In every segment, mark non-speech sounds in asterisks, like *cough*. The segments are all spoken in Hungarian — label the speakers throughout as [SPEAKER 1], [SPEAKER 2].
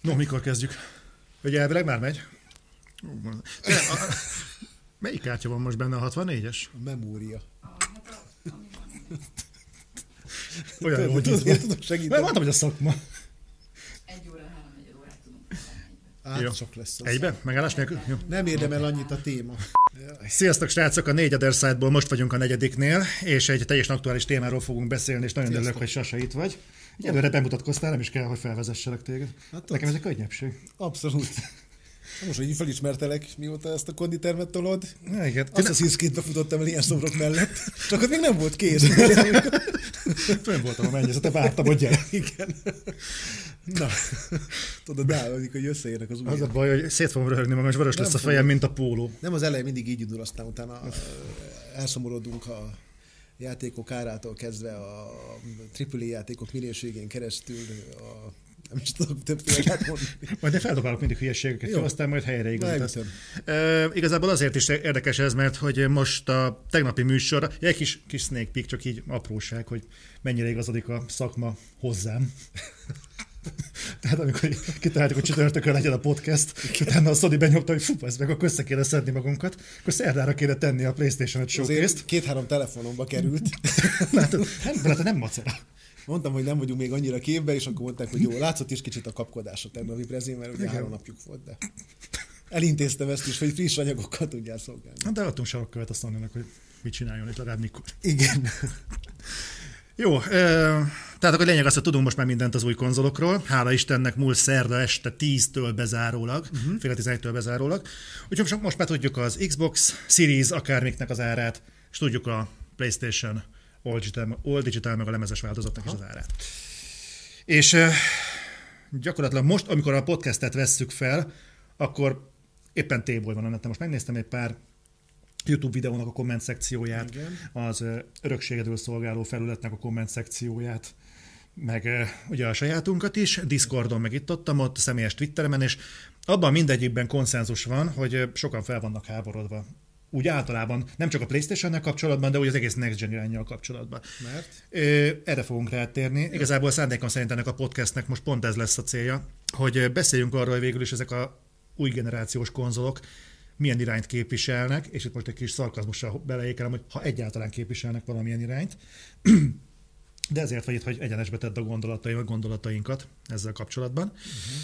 [SPEAKER 1] No, mikor kezdjük? Hogy elvileg már megy? Melyik kártya van most benne, a 64-es?
[SPEAKER 2] A memória.
[SPEAKER 1] Olyan jó, hogy
[SPEAKER 2] tudod, segíteni.
[SPEAKER 1] Mert mondtam, hogy a szakma.
[SPEAKER 3] Egy óra, három negyed órát tudunk foglalni.
[SPEAKER 2] Át
[SPEAKER 1] Jó.
[SPEAKER 2] sok lesz az.
[SPEAKER 1] Egybe? Megállás nélkül? Jó.
[SPEAKER 2] Nem érdemel annyit a téma.
[SPEAKER 1] Sziasztok srácok, a négy Other Side-ból most vagyunk a negyediknél, és egy teljesen aktuális témáról fogunk beszélni, és nagyon örülök, hogy Sasa itt vagy. Egyelőre bemutatkoztál, nem is kell, hogy felvezesselek téged.
[SPEAKER 2] Hát
[SPEAKER 1] Nekem ez egy könnyebbség.
[SPEAKER 2] Abszolút. Na Most, hogy így felismertelek, mióta ezt a konditermet tolod,
[SPEAKER 1] Ja, igen.
[SPEAKER 2] azt a színszkétbe futottam el ilyen szobrok mellett, csak ott még nem volt kész. *laughs*
[SPEAKER 1] Fönn voltam a mennyezete, vártam, hogy gyere.
[SPEAKER 2] Igen. Na, tudod, állódik, hogy összeérnek az
[SPEAKER 1] Az a
[SPEAKER 2] ujjak.
[SPEAKER 1] baj, hogy szét fogom röhögni magam, és vörös
[SPEAKER 2] Nem
[SPEAKER 1] lesz a fejem, mint a póló.
[SPEAKER 2] Nem az elején mindig így indul, aztán utána elszomorodunk a játékok árától kezdve a AAA játékok minőségén keresztül a nem is tudok több példát mondani.
[SPEAKER 1] Majd én feldobálok mindig hülyeségeket,
[SPEAKER 2] Jó.
[SPEAKER 1] aztán majd helyre igazítasz. E, igazából azért is érdekes ez, mert hogy most a tegnapi műsor, egy kis, kis sneak peek, csak így apróság, hogy mennyire igazodik a szakma hozzám. Tehát *laughs* amikor kitaláltuk, hogy csütörtökön legyen a podcast, utána a Sony benyomta, hogy fú, ez meg akkor össze kéne szedni magunkat, akkor szerdára kéne tenni a Playstation 5 showcase-t.
[SPEAKER 2] Azért két-három telefonomba került.
[SPEAKER 1] Látod, nem, látod, nem macera.
[SPEAKER 2] Mondtam, hogy nem vagyunk még annyira képbe, és akkor mondták, hogy jó, látszott is kicsit a kapkodás a tegnapi prezén, mert ugye három napjuk volt, de elintéztem ezt is, hogy friss anyagokkal tudjál szolgálni.
[SPEAKER 1] Hát de adtunk sarokkövet a sony hogy mit csináljon itt legalább mikor.
[SPEAKER 2] Igen.
[SPEAKER 1] Jó, ö, tehát akkor lényeg az, hogy tudunk most már mindent az új konzolokról. Hála Istennek múlt szerda este 10-től bezárólag, uh-huh. fél 11-től bezárólag. Úgyhogy most, már tudjuk az Xbox Series akármiknek az árát, és tudjuk a PlayStation All Digital, All Digital meg a lemezes változatnak is az árát. És ö, gyakorlatilag most, amikor a podcastet vesszük fel, akkor éppen téboly van neten. Most megnéztem egy pár YouTube videónak a komment szekcióját,
[SPEAKER 2] Igen.
[SPEAKER 1] az ö, örökségedről szolgáló felületnek a komment szekcióját, meg ugye a sajátunkat is, Discordon meg itt ottam, ott személyes Twitteremen, és abban mindegyikben konszenzus van, hogy sokan fel vannak háborodva. Úgy általában, nem csak a Playstation-nel kapcsolatban, de úgy az egész Next Gen irányjal kapcsolatban.
[SPEAKER 2] Mert?
[SPEAKER 1] Ö, Erre fogunk rátérni. Igazából szándékon szerint ennek a podcastnek most pont ez lesz a célja, hogy beszéljünk arról, hogy végül is ezek a új generációs konzolok milyen irányt képviselnek, és itt most egy kis szarkazmussal beleékelem, hogy ha egyáltalán képviselnek valamilyen irányt. De ezért vagy itt, hogy egyenesbe tedd a gondolataim, a gondolatainkat ezzel kapcsolatban. Uh-huh.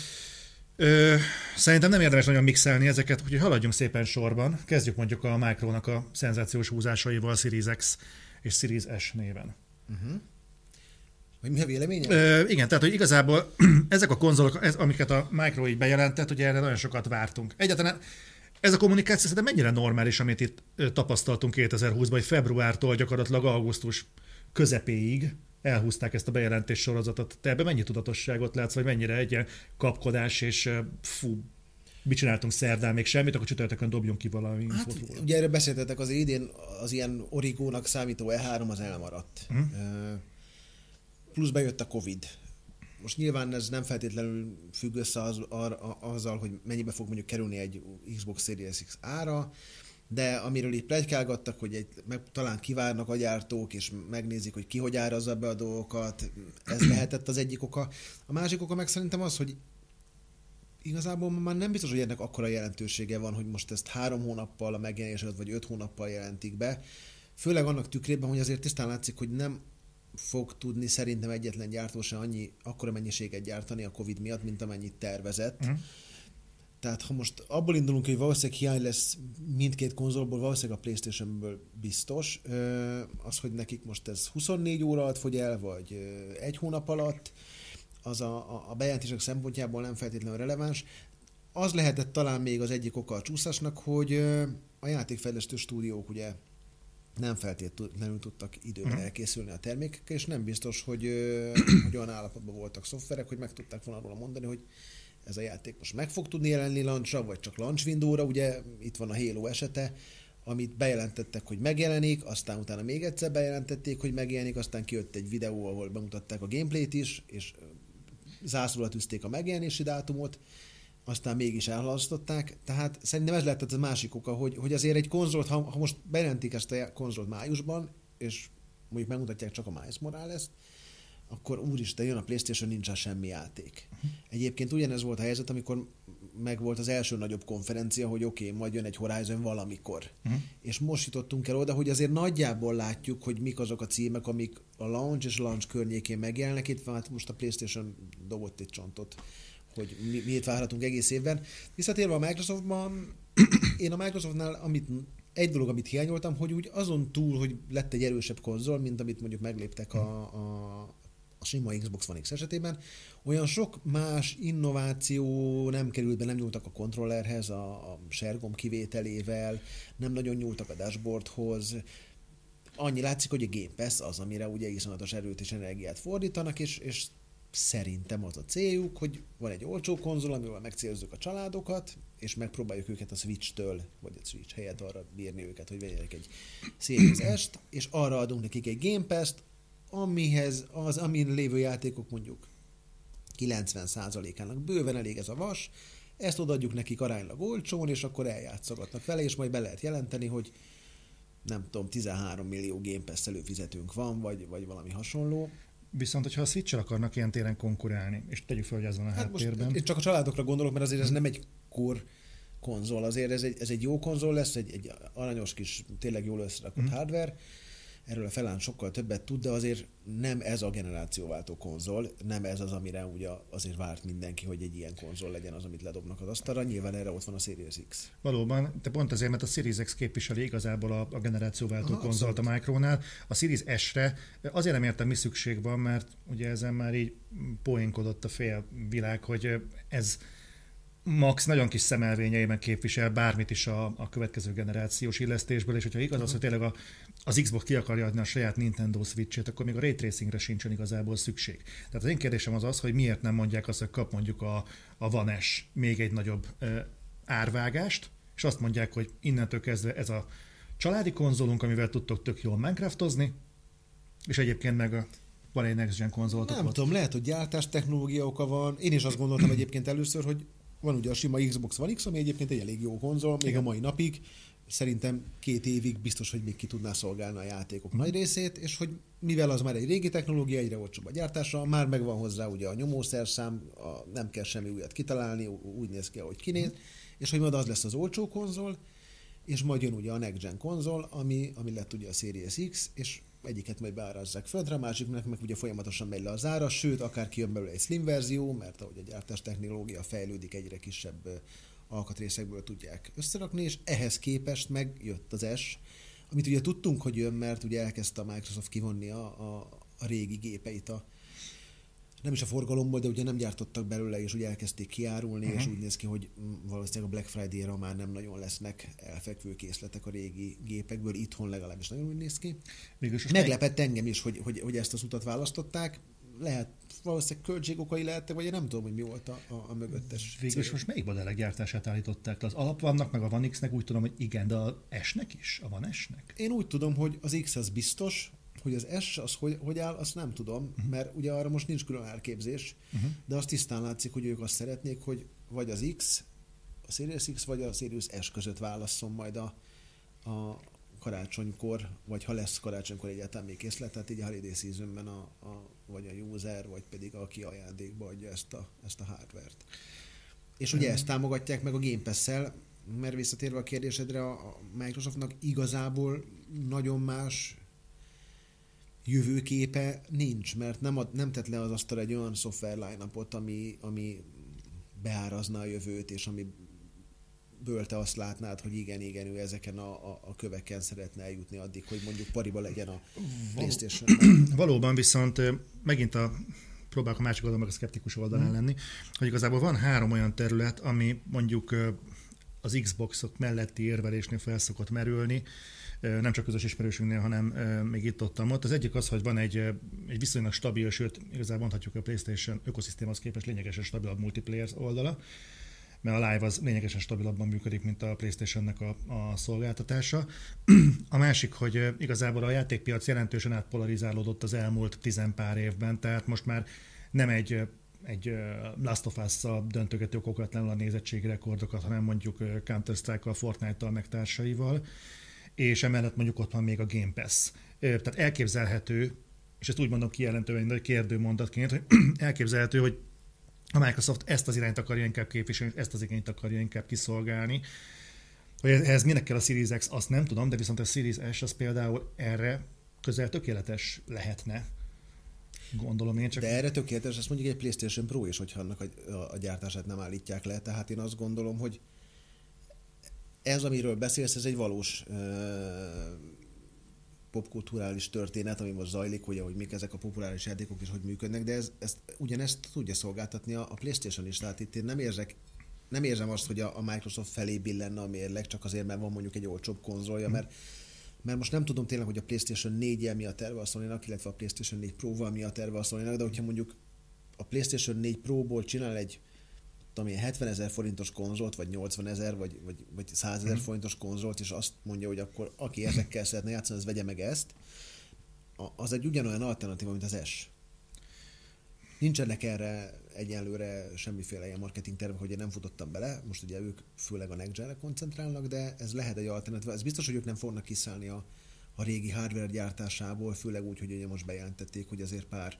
[SPEAKER 1] Ö, szerintem nem érdemes nagyon mixelni ezeket, úgyhogy haladjunk szépen sorban. Kezdjük mondjuk a Micronak a szenzációs húzásaival Series X és Series S néven.
[SPEAKER 2] Hogy mi a véleménye?
[SPEAKER 1] Ö, igen, tehát hogy igazából *clears throat* ezek a konzolok, ez, amiket a Micro így bejelentett, ugye erre nagyon sokat vártunk. Egyáltalán ez a kommunikáció szerintem mennyire normális, amit itt tapasztaltunk 2020-ban, hogy februártól gyakorlatilag augusztus közepéig elhúzták ezt a bejelentés sorozatot. Te ebben mennyi tudatosságot látsz, vagy mennyire egy ilyen kapkodás, és fú, mit csináltunk szerdán, még semmit, akkor csütörtökön dobjunk ki valami
[SPEAKER 2] Hát,
[SPEAKER 1] infót
[SPEAKER 2] ugye erről beszéltetek, az idén az ilyen origónak számító E3 az elmaradt.
[SPEAKER 1] Hm.
[SPEAKER 2] Plusz bejött a Covid. Most nyilván ez nem feltétlenül függ össze az, ar, azzal, hogy mennyibe fog mondjuk kerülni egy Xbox Series X ára, de amiről így plegykálgattak, hogy egy, meg, talán kivárnak a gyártók, és megnézik, hogy ki hogy árazza be a dolgokat, ez *clears throat* lehetett az egyik oka. A másik oka meg szerintem az, hogy igazából már nem biztos, hogy ennek akkora jelentősége van, hogy most ezt három hónappal a megjelenés előtt, vagy öt hónappal jelentik be. Főleg annak tükrében, hogy azért tisztán látszik, hogy nem fog tudni szerintem egyetlen gyártó se annyi, akkora mennyiséget gyártani a Covid miatt, mint amennyit tervezett.
[SPEAKER 1] Mhm.
[SPEAKER 2] Tehát ha most abból indulunk, hogy valószínűleg hiány lesz mindkét konzolból, valószínűleg a Playstation-ből biztos, az, hogy nekik most ez 24 óra alatt fogy el, vagy egy hónap alatt, az a, a- bejelentések szempontjából nem feltétlenül releváns. Az lehetett talán még az egyik oka a csúszásnak, hogy a játékfejlesztő stúdiók ugye nem feltétlenül tudtak időben
[SPEAKER 1] Mhm.
[SPEAKER 2] elkészülni a termékekkel, és nem biztos, hogy, hogy olyan állapotban voltak szoftverek, hogy meg tudták volna róla mondani, hogy ez a játék most meg fog tudni jelenni launchra, vagy csak launch window-ra, ugye itt van a Halo esete, amit bejelentettek, hogy megjelenik, aztán utána még egyszer bejelentették, hogy megjelenik, aztán kijött egy videó, ahol bemutatták a gameplayt is, és zászlóra tűzték a megjelenési dátumot, aztán mégis elhalasztották, tehát szerintem ez lehetett a másik oka, hogy, hogy azért egy konzolt, ha, ha most bejelentik ezt a konzolt májusban, és mondjuk megmutatják csak a Miles Morales, akkor úristen, jön a Playstation, nincs semmi játék. Egyébként ugyanez volt a helyzet, amikor meg volt az első nagyobb konferencia, hogy oké, okay, majd jön egy Horizon valamikor. Uh-huh. És most jutottunk el oda, hogy azért nagyjából látjuk, hogy mik azok a címek, amik a launch és launch környékén megjelennek. Itt hát most a PlayStation dobott egy csontot, hogy mi, miért várhatunk egész évben. Visszatérve a Microsoftban, *clears throat* én a Microsoftnál, amit egy dolog, amit hiányoltam, hogy úgy azon túl, hogy lett egy erősebb konzol, mint amit mondjuk megléptek a, a, a sima Xbox One X esetében, olyan sok más innováció nem került be, nem nyúltak a kontrollerhez, a, a sergom kivételével, nem nagyon nyúltak a dashboardhoz, annyi látszik, hogy a Game Pass az, amire ugye iszonyatos erőt és energiát fordítanak, és, és szerintem az a céljuk, hogy van egy olcsó konzol, amivel megcélozzuk a családokat, és megpróbáljuk őket a Switch-től, vagy a Switch helyett arra bírni őket, hogy vegyenek egy Series és arra adunk nekik egy Game Pass-t, amihez az, amin lévő játékok mondjuk 90%-ának bőven elég ez a vas, ezt odaadjuk nekik aránylag olcsón, és akkor eljátszogatnak vele, és majd be lehet jelenteni, hogy nem tudom, 13 millió Game Pass előfizetőnk van, vagy, vagy valami hasonló.
[SPEAKER 1] Viszont, hogyha a switch akarnak ilyen téren konkurálni, és tegyük fel, hogy ez van a hát háttérben.
[SPEAKER 2] Most én csak a családokra gondolok, mert azért ez nem egy kor konzol, azért ez egy, ez egy jó konzol lesz, egy, egy aranyos kis, tényleg jól összerakott mm. hardware, erről a felán sokkal többet tud, de azért nem ez a generációváltó konzol, nem ez az, amire ugye azért várt mindenki, hogy egy ilyen konzol legyen az, amit ledobnak az asztalra. Nyilván erre ott van a Series X.
[SPEAKER 1] Valóban, de pont azért, mert a Series X képviseli igazából a, a generációváltó Aha, konzolt abszolút. a Micronál. A Series S-re azért nem értem, mi szükség van, mert ugye ezen már így poénkodott a fél világ, hogy ez Max nagyon kis szemelvényeiben képvisel bármit is a, a következő generációs illesztésből, és hogyha igaz az, hogy tényleg a, az Xbox ki akarja adni a saját Nintendo Switch-ét, akkor még a Ray Tracingre sincsen igazából szükség. Tehát az én kérdésem az az, hogy miért nem mondják azt, hogy kap mondjuk a, a One S még egy nagyobb ö, árvágást, és azt mondják, hogy innentől kezdve ez a családi konzolunk, amivel tudtok tök jól Minecraftozni, és egyébként meg a van egy Next Gen konzoltok.
[SPEAKER 2] Nem ott. tudom, lehet, hogy gyártás technológia oka van. Én is azt gondoltam egyébként először, hogy van ugye a sima Xbox One X, ami egyébként egy elég jó konzol, még Igen. a mai napig. Szerintem két évig biztos, hogy még ki tudná szolgálni a játékok mm. nagy részét, és hogy mivel az már egy régi technológia, egyre olcsóbb a gyártása, már megvan hozzá ugye a nyomószerszám, a, nem kell semmi újat kitalálni, úgy néz ki, ahogy kinéz, mm. és hogy majd az lesz az olcsó konzol, és majd jön ugye a Next Gen konzol, ami, ami lett ugye a Series X, és egyiket majd beárazzák földre, másiknak meg ugye folyamatosan megy le az ára, sőt, akár kijön belőle egy slim verzió, mert ahogy a gyártás technológia fejlődik, egyre kisebb alkatrészekből tudják összerakni, és ehhez képest megjött az S, amit ugye tudtunk, hogy jön, mert ugye elkezdte a Microsoft kivonni a, a, a régi gépeit a, nem is a forgalomból, de ugye nem gyártottak belőle, és ugye elkezdték kiárulni, uh-huh. és úgy néz ki, hogy valószínűleg a Black Friday-ra már nem nagyon lesznek elfekvő készletek a régi gépekből, itthon legalábbis nagyon úgy néz ki. Meglepett meg... engem is, hogy, hogy, hogy ezt az utat választották. Lehet, valószínűleg költségokai lehettek, vagy én nem tudom, hogy mi volt a, a, a mögöttes
[SPEAKER 1] Végülis most melyik modellek gyártását állították Az alap vannak, meg a One X-nek úgy tudom, hogy igen, de a S-nek is? A One S-nek?
[SPEAKER 2] Én úgy tudom, hogy az X az biztos, hogy az S az hogy, hogy áll, azt nem tudom, uh-huh. mert ugye arra most nincs külön elképzés, uh-huh. de azt tisztán látszik, hogy ők azt szeretnék, hogy vagy az X, a Series X, vagy a Series S között válasszon majd a, a karácsonykor, vagy ha lesz karácsonykor egyáltalán még készlet, tehát így a holiday seasonben a, a, vagy a user, vagy pedig aki ajándékba adja ezt a, ezt a hardware-t. És ugye ezt támogatják meg a Game Pass-szel, mert visszatérve a kérdésedre, a Microsoftnak igazából nagyon más jövőképe nincs, mert nem, ad, nem tett le az asztal egy olyan szoftver line ami, ami beárazna a jövőt, és ami ből te azt látnád, hogy igen, igen, ő ezeken a, a, a köveken szeretne eljutni addig, hogy mondjuk pariba legyen a playstation *clears throat*
[SPEAKER 1] Valóban viszont megint a próbálok a másik oldalon meg a szkeptikus oldalán mm. lenni, hogy igazából van három olyan terület, ami mondjuk az Xboxok melletti érvelésnél felszokott merülni, nem csak közös ismerősünknél, hanem még itt ott ott. Az egyik az, hogy van egy, egy viszonylag stabil, sőt, igazából mondhatjuk a PlayStation ökoszisztémához képest lényegesen stabilabb multiplayer oldala, mert a Live az lényegesen stabilabban működik, mint a PlayStation-nek a, a szolgáltatása. *clears throat* A másik, hogy igazából a játékpiac jelentősen átpolarizálódott az elmúlt tizen pár évben, tehát most már nem egy egy Last of Us-szal döntögető okokatlanul a nézettségi rekordokat, hanem mondjuk Counter-Strike-kal, Fortnite-tal, meg társaival és emellett mondjuk ott van még a Game Pass. Tehát elképzelhető, és ezt úgy mondom kijelentően, de kérdő mondatként, hogy *clears throat* elképzelhető, hogy a Microsoft ezt az irányt akarja inkább képviselni, ezt az igényt akarja inkább kiszolgálni. Hogy ehhez minek kell a Series X, azt nem tudom, de viszont a Series S az például erre közel tökéletes lehetne. Gondolom én csak.
[SPEAKER 2] De erre tökéletes, azt mondjuk egy PlayStation Pro is, hogyha annak a, a, a gyártását nem állítják le. Tehát én azt gondolom, hogy ez, amiről beszélsz, ez egy valós uh, popkulturális történet, ami most zajlik, ugye, hogy mik ezek a populáris játékok és hogy működnek, de ez, ezt, ugyanezt tudja szolgáltatni a, a PlayStation is. Tehát itt én nem érzek nem érzem azt, hogy a, a Microsoft felé billenne a mérleg, csak azért, mert van mondjuk egy olcsóbb konzolja, mert mert most nem tudom tényleg, hogy a PlayStation 4 mi a terve a sony illetve a PlayStation 4 Pro-val mi a terve a sony de hogyha mondjuk a PlayStation 4 Pro-ból csinál egy tudom én, 70 ezer forintos konzolt, vagy 80 ezer, vagy, vagy, vagy 100 ezer mm. forintos konzolt, és azt mondja, hogy akkor aki ezekkel szeretne játszani, az vegye meg ezt, az egy ugyanolyan alternatíva, mint az S. Nincsenek erre egyelőre semmiféle ilyen marketing terve, hogy én nem futottam bele, most ugye ők főleg a next koncentrálnak, de ez lehet egy alternatíva. Ez biztos, hogy ők nem fognak kiszállni a, a régi hardware gyártásából, főleg úgy, hogy ugye most bejelentették, hogy azért pár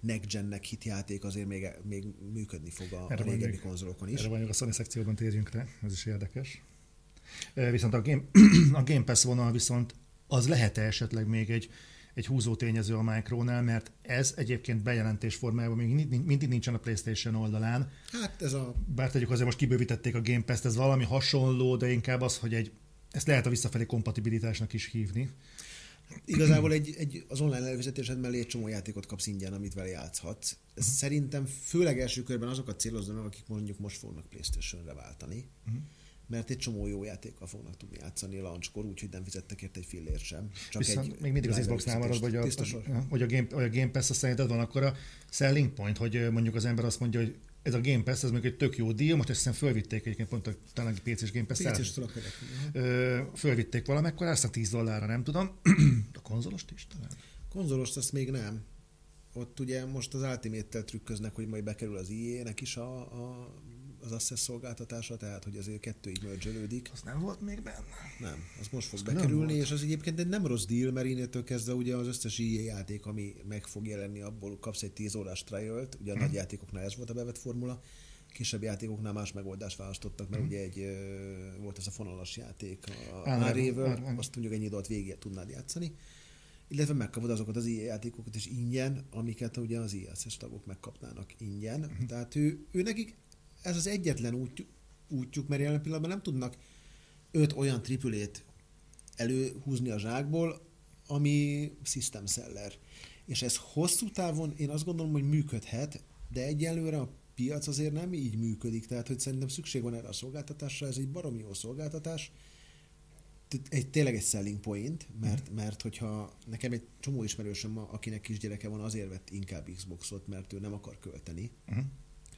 [SPEAKER 2] next gennek hitjáték azért még, még működni fog a, erre a régebbi mondjuk, konzolokon is.
[SPEAKER 1] Erre mondjuk a Sony szekcióban térjünk rá, ez is érdekes. Viszont a Game, *clears throat* a Game Pass vonal viszont az lehet-e esetleg még egy egy húzó tényező a Micronál, mert ez egyébként bejelentés formájában még mindig nincsen a PlayStation oldalán.
[SPEAKER 2] Hát ez a...
[SPEAKER 1] Bár tegyük azért most kibővítették a Game Pass-t, ez valami hasonló, de inkább az, hogy egy, ezt lehet a visszafelé kompatibilitásnak is hívni.
[SPEAKER 2] Igazából egy, egy, az online előfizetésed mellé egy csomó játékot kapsz ingyen, amit vele játszhatsz. Ez uh-huh. Szerintem főleg első körben azokat célozza meg, akik mondjuk most fognak PlayStation-re váltani. Uh-huh mert egy csomó jó játékkal fognak tudni játszani a launchkor, úgyhogy nem fizettek érte egy fillért sem.
[SPEAKER 1] Csak Viszont egy még mindig az Xbox-nál marad, hogy a, hogy a, Game, hogy a Game Pass, azt szerinted van akkor a selling point, hogy mondjuk az ember azt mondja, hogy ez a Game Pass, ez mondjuk egy tök jó deal, most ezt hiszem fölvitték egyébként pont a, talán egy PC-s Game Pass.
[SPEAKER 2] PC-s
[SPEAKER 1] Fölvitték valamekkor, azt a 10 dollárra, nem tudom. *clears throat* a konzolost is talán?
[SPEAKER 2] Konzolost azt még nem. Ott ugye most az Ultimate-tel trükköznek, hogy majd bekerül az IE-nek is a, a az Access szolgáltatása, tehát hogy azért kettő így mergelődik.
[SPEAKER 1] Az nem volt még benne?
[SPEAKER 2] Nem, az most fog az bekerülni, és az egyébként egy nem rossz deal, mert innétől kezdve ugye az összes EA játék, ami meg fog jelenni, abból kapsz egy 10 órás trial ugye a hmm. nagy játékoknál ez volt a bevett formula, kisebb játékoknál más megoldást választottak, mert hmm. ugye egy volt ez a fonalas játék, a Árével, azt mondjuk ennyi időt végig tudnád játszani illetve megkapod azokat az ilyen játékokat is ingyen, amiket ugye az ISS tagok megkapnának ingyen. Uh-huh. Tehát ő, ő nekik ez az egyetlen út, útjuk, mert jelen pillanatban nem tudnak öt olyan tripülét előhúzni a zsákból, ami system seller. És ez hosszú távon én azt gondolom, hogy működhet, de egyelőre a piac azért nem így működik, tehát hogy szerintem szükség van erre a szolgáltatásra, ez egy baromi jó szolgáltatás, egy, tényleg egy selling point, mert, mert hogyha nekem egy csomó ismerősöm, akinek kisgyereke van, azért vett inkább Xboxot, mert ő nem akar költeni. Uh-huh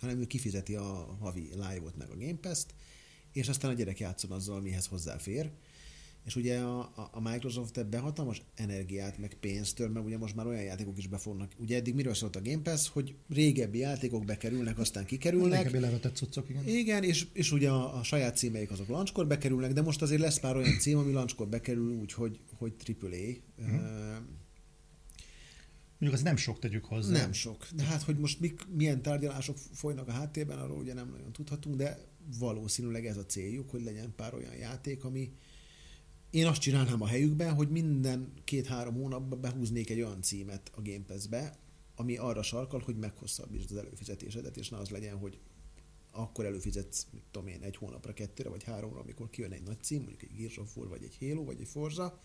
[SPEAKER 2] hanem ő kifizeti a havi live-ot meg a Game Pass-t, és aztán a gyerek játszon azzal, mihez hozzáfér. És ugye a, a Microsoft ebben hatalmas energiát, meg pénztől, meg ugye most már olyan játékok is befognak. Ugye eddig miről szólt a Game Pass, hogy régebbi játékok bekerülnek, aztán kikerülnek.
[SPEAKER 1] Régebbi levetett cuccok, igen.
[SPEAKER 2] Igen, és, és ugye a, a saját címeik azok launchkor bekerülnek, de most azért lesz pár olyan cím, ami launchkor bekerül, úgyhogy hogy AAA. Mm.
[SPEAKER 1] Mondjuk az nem sok tegyük hozzá.
[SPEAKER 2] Nem sok. De hát, hogy most mik, milyen tárgyalások folynak a háttérben, arról ugye nem nagyon tudhatunk, de valószínűleg ez a céljuk, hogy legyen pár olyan játék, ami én azt csinálnám a helyükben, hogy minden két-három hónapban behúznék egy olyan címet a Game Pass-be, ami arra sarkal, hogy meghosszabbítsd az előfizetésedet, és ne az legyen, hogy akkor előfizetsz, mit tudom én, egy hónapra, kettőre vagy háromra, amikor kijön egy nagy cím, mondjuk egy Gears of War, vagy egy Halo, vagy egy Forza,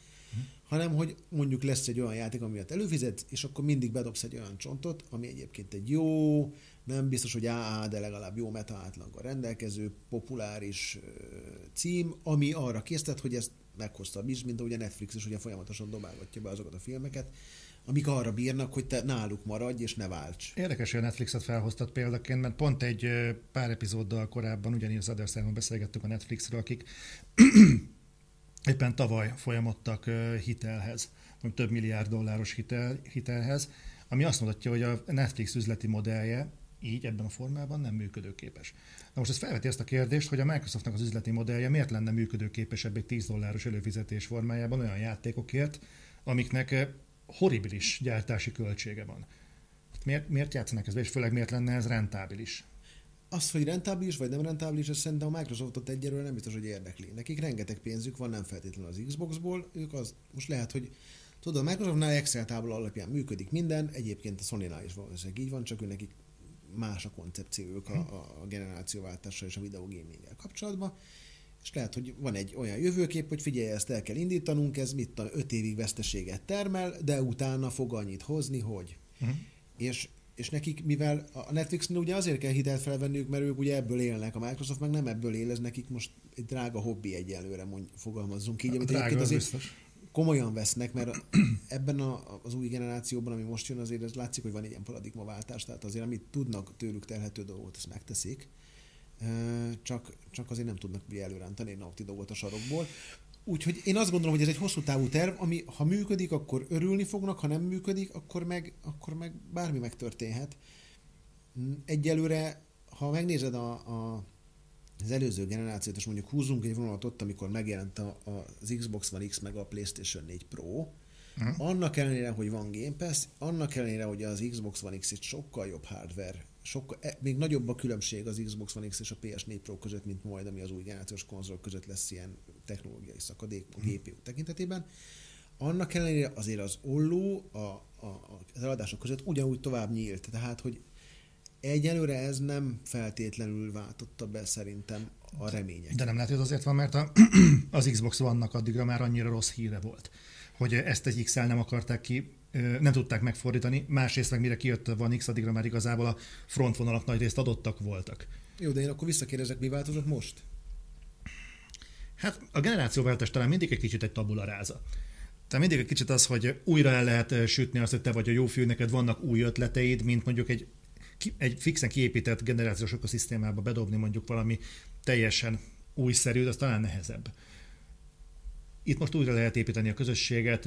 [SPEAKER 2] hanem hogy mondjuk lesz egy olyan játék, amiatt előfizetsz, és akkor mindig bedobsz egy olyan csontot, ami egyébként egy jó, nem biztos, hogy AA, de legalább jó meta átlaggal rendelkező, populáris cím, ami arra késztet, hogy ezt is, mint ahogy a Netflix is ugye folyamatosan dobálgatja be azokat a filmeket, amik arra bírnak, hogy te náluk maradj és ne válts.
[SPEAKER 1] Érdekes, hogy a Netflixet felhoztat példaként, mert pont egy pár epizóddal korábban, ugyanígy az Adderszágon beszélgettük a Netflixről, akik éppen tavaly folyamodtak hitelhez, több milliárd dolláros hitel, hitelhez, ami azt mutatja, hogy a Netflix üzleti modellje így ebben a formában nem működőképes. Na most ez felveti ezt a kérdést, hogy a Microsoftnak az üzleti modellje miért lenne működőképesebb egy 10 dolláros előfizetés formájában olyan játékokért, amiknek horribilis gyártási költsége van. Miért, miért játszanak ezzel, és főleg miért lenne ez rentábilis?
[SPEAKER 2] Az, hogy rentábilis vagy nem rentábilis, ez szerintem a Microsoftot egyelőre nem biztos, hogy érdekli. Nekik rengeteg pénzük van, nem feltétlenül az Xboxból, ők az, most lehet, hogy tudod, a Microsoftnál Excel tábla alapján működik minden, egyébként a Sony-nál is valószínűleg így van, csak ő nekik más a koncepciójuk a, a, a generációváltással és a videogéminggel kapcsolatban. És lehet, hogy van egy olyan jövőkép, hogy figyelj, ezt el kell indítanunk, ez mit 5 évig veszteséget termel, de utána fog annyit hozni, hogy. Uh-huh. És és nekik, mivel a Netflixnél ugye azért kell hitelt felvenniük, mert ők ugye ebből élnek, a Microsoft meg nem ebből él, ez nekik most egy drága hobbi egyelőre, mondj, fogalmazzunk így, amit
[SPEAKER 1] Drága,
[SPEAKER 2] azért
[SPEAKER 1] biztos.
[SPEAKER 2] komolyan vesznek, mert ebben a, az új generációban, ami most jön, azért ez látszik, hogy van egy ilyen paradigmaváltás, tehát azért amit tudnak tőlük telhető dolgot, azt megteszik, csak, csak azért nem tudnak ugye előrántani egy Naughty Dogot a sarokból. Úgyhogy én azt gondolom, hogy ez egy hosszú távú terv, ami ha működik, akkor örülni fognak, ha nem működik, akkor meg, akkor meg bármi megtörténhet. Egyelőre, ha megnézed a, a, az előző generációt, és mondjuk húzunk egy vonalat ott, amikor megjelent a, a, az Xbox One X meg a PlayStation 4 Pro, Uh-huh. Annak ellenére, hogy van Game Pass, annak ellenére, hogy az Xbox One X egy sokkal jobb hardware, sokkal, e, még nagyobb a különbség az Xbox One X és a PS4 Pro között, mint majd, ami az új generációs konzol között lesz ilyen technológiai szakadék a GPU tekintetében. Annak ellenére azért az olló a, a, az eladások között ugyanúgy tovább nyílt. Tehát, hogy egyelőre ez nem feltétlenül váltotta be szerintem a reményeket.
[SPEAKER 1] De nem lehet, hogy az azért van, mert a, *clears throat* az Xbox vannak addigra már annyira rossz híre volt, hogy ezt egy x nem akarták ki, nem tudták megfordítani, másrészt meg mire kijött a One X, addigra már igazából a frontvonalak nagy részt adottak voltak.
[SPEAKER 2] Jó, de én akkor visszakérdezek, mi változott most?
[SPEAKER 1] Hát a generációváltás talán mindig egy kicsit egy tabula ráza. Tehát mindig egy kicsit az, hogy újra el lehet sütni azt, hogy te vagy a jó fiú, neked vannak új ötleteid, mint mondjuk egy, egy fixen kiépített generációs ökoszisztémába bedobni mondjuk valami teljesen újszerű, az talán nehezebb. Itt most újra lehet építeni a közösséget,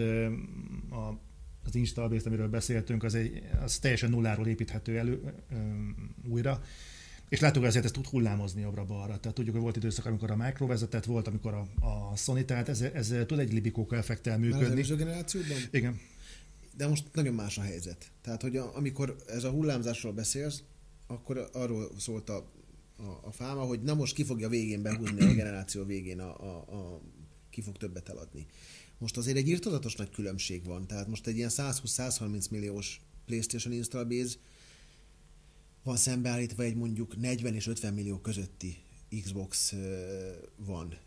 [SPEAKER 1] a, az installbase amiről beszéltünk, az, egy, az teljesen nulláról építhető elő ö, újra. És látjuk, hogy ezért ez tud hullámozni jobbra-balra. Tehát tudjuk, hogy volt időszak, amikor a Micro vezetett, volt, amikor a, a Sony, tehát ez, ez tud egy libikóka effektel
[SPEAKER 2] az
[SPEAKER 1] működni.
[SPEAKER 2] előző generációban?
[SPEAKER 1] Igen.
[SPEAKER 2] De most nagyon más a helyzet. Tehát, hogy a, amikor ez a hullámzásról beszélsz, akkor arról szólt a, a, a fáma, hogy na most ki fogja végén behúzni a generáció végén a, a, a ki fog többet eladni. Most azért egy irtozatos nagy különbség van. Tehát most egy ilyen 120-130 milliós PlayStation install base van szembeállítva egy mondjuk 40 és 50 millió közötti Xbox van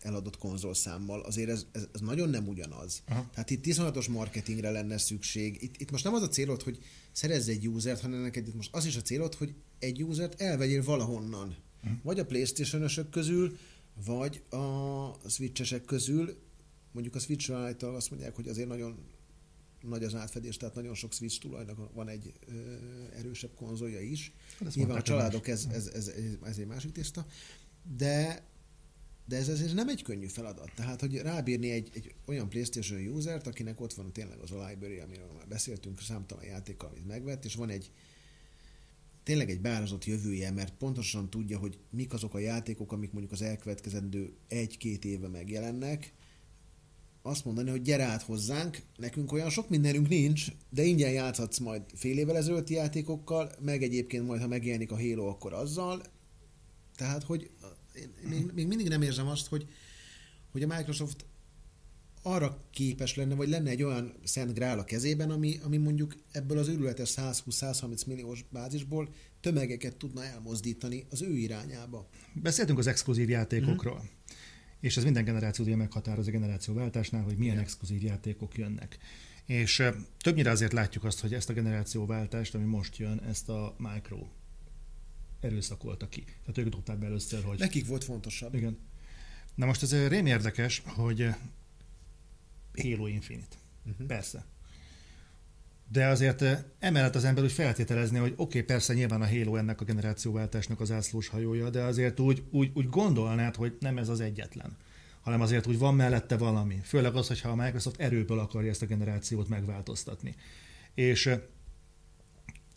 [SPEAKER 2] eladott konzolszámmal, azért ez, ez, ez nagyon nem ugyanaz.
[SPEAKER 1] Aha.
[SPEAKER 2] Tehát itt iszonyatos marketingre lenne szükség. Itt, itt most nem az a célod, hogy szerezz egy usert, hanem neked itt most az is a célod, hogy egy usert elvegyél valahonnan. Vagy a playstation közül, vagy a Switch-esek közül. Mondjuk a switch állítólag azt mondják, hogy azért nagyon nagy az átfedés, tehát nagyon sok Switch tulajnak van egy ö, erősebb konzolja is.
[SPEAKER 1] Hát
[SPEAKER 2] Nyilván a családok, ez, ez, ez, ez egy másik tészta. De de ez azért nem egy könnyű feladat. Tehát, hogy rábírni egy, egy olyan PlayStation usert, akinek ott van tényleg az a library, amiről már beszéltünk, számtalan játékkal, amit megvett, és van egy tényleg egy beárazott jövője, mert pontosan tudja, hogy mik azok a játékok, amik mondjuk az elkövetkezendő egy-két éve megjelennek, azt mondani, hogy gyere át hozzánk, nekünk olyan sok mindenünk nincs, de ingyen játszhatsz majd fél évvel ezelőtti játékokkal, meg egyébként majd, ha megjelenik a Halo, akkor azzal. Tehát, hogy én még, még mindig nem érzem azt, hogy, hogy a Microsoft arra képes lenne, vagy lenne egy olyan szent grál a kezében, ami, ami mondjuk ebből az őrületes 120-130 milliós bázisból tömegeket tudna elmozdítani az ő irányába.
[SPEAKER 1] Beszéltünk az exkluzív játékokról, mm. és ez minden generáció ugye meghatároz a generációváltásnál, hogy milyen
[SPEAKER 2] Igen.
[SPEAKER 1] exkluzív játékok jönnek. És többnyire azért látjuk azt, hogy ezt a generációváltást, ami most jön, ezt a Micro erőszakolta ki. Tehát ők dobták be először, hogy...
[SPEAKER 2] Nekik volt fontosabb.
[SPEAKER 1] Igen. Na most ez rém érdekes, hogy Halo Infinite. Uh-huh. Persze. De azért ö, emellett az ember úgy feltételezni, hogy oké, okay, persze nyilván a Halo ennek a generációváltásnak az ászlós hajója, de azért úgy, úgy, úgy gondolnád, hogy nem ez az egyetlen hanem azért úgy van mellette valami. Főleg az, hogyha a Microsoft erőből akarja ezt a generációt megváltoztatni. És ö,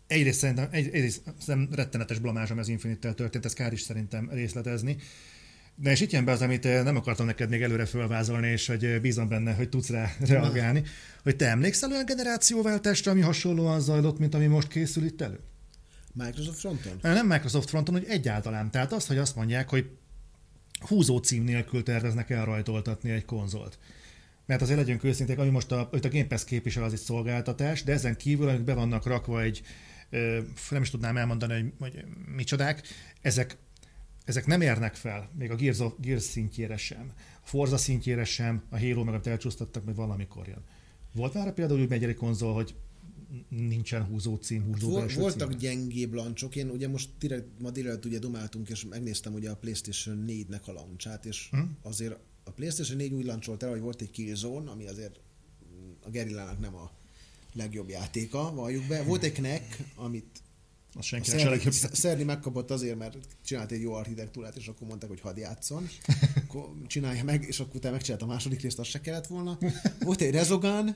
[SPEAKER 1] egyrészt szerintem, egy, egyrészt szerintem rettenetes blamázs, ami az Infinite-tel történt, ez kár is szerintem részletezni. De és itt jön be az, amit eh, nem akartam neked még előre fölvázolni, és hogy eh, bízom benne, hogy tudsz rá reagálni. Hogy te emlékszel olyan generációváltásra, ami hasonlóan zajlott, mint ami most készül itt elő?
[SPEAKER 2] Microsoft fronton?
[SPEAKER 1] Nem Microsoft fronton, hogy egyáltalán. Tehát azt, hogy azt mondják, hogy húzó cím nélkül terveznek elrajtoltatni egy konzolt. Mert azért legyünk őszinték, ami most a, a Game Pass képvisel, az egy szolgáltatás, de ezen kívül, amik be vannak rakva egy, nem is tudnám elmondani, hogy, hogy micsodák, ezek, ezek nem érnek fel, még a Gears, Gears szintjére sem, a Forza szintjére sem, a Halo meg amit elcsúsztattak, majd valamikor jön. Volt már például úgy megy egy konzol, hogy nincsen húzó cím, húzó
[SPEAKER 2] Vol, Voltak cím. gyengébb lancsok, én ugye most direkt, ma délelőtt ugye domáltunk, és megnéztem ugye a PlayStation 4-nek a lancsát, és hmm. azért a PlayStation 4 úgy lancsolt el, hogy volt egy Killzone, ami azért a Gerillának nem a legjobb játéka, valljuk be. Volt egy Knack, amit
[SPEAKER 1] az senki Szerdi, legjobb.
[SPEAKER 2] Szerdi megkapott azért, mert csinált egy jó architektúrát, és akkor mondták, hogy hadd játszon. *laughs* Akkor csinálja meg, és akkor utána megcsinált a második részt, az se kellett volna. Volt egy Rezogan,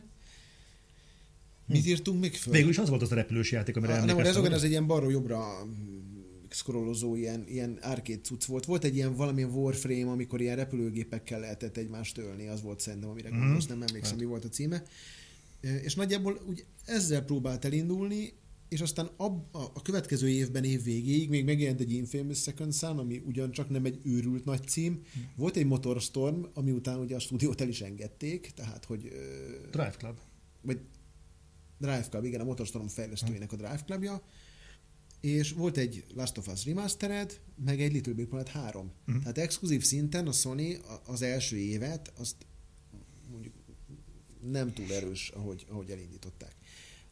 [SPEAKER 2] Mit írtunk még föl?
[SPEAKER 1] Végül is az volt az a repülős játék, amire
[SPEAKER 2] a, Nem, a Rezogan az egy ilyen balról jobbra scrollozó ilyen, ilyen arcade cucc volt. Volt egy ilyen valamilyen Warframe, amikor ilyen repülőgépekkel lehetett egymást ölni, az volt szerintem, amire mm. gondolsz, nem emlékszem, hát. mi volt a címe. És nagyjából úgy ezzel próbált elindulni, és aztán ab, a, a következő évben év végéig még megjelent egy Infamous Second Son, ami ugyancsak nem egy őrült nagy cím. Volt egy Motorstorm, ami után ugye a stúdiót el is engedték, tehát hogy...
[SPEAKER 1] Drive Club.
[SPEAKER 2] Vagy Drive Club, igen, a Motorstorm fejlesztőjének a Drive Clubja. És volt egy Last of Us Remastered, meg egy Little Big Planet 3. Uh-huh. Tehát exkluzív szinten a Sony az első évet, azt mondjuk nem túl erős, ahogy, ahogy elindították.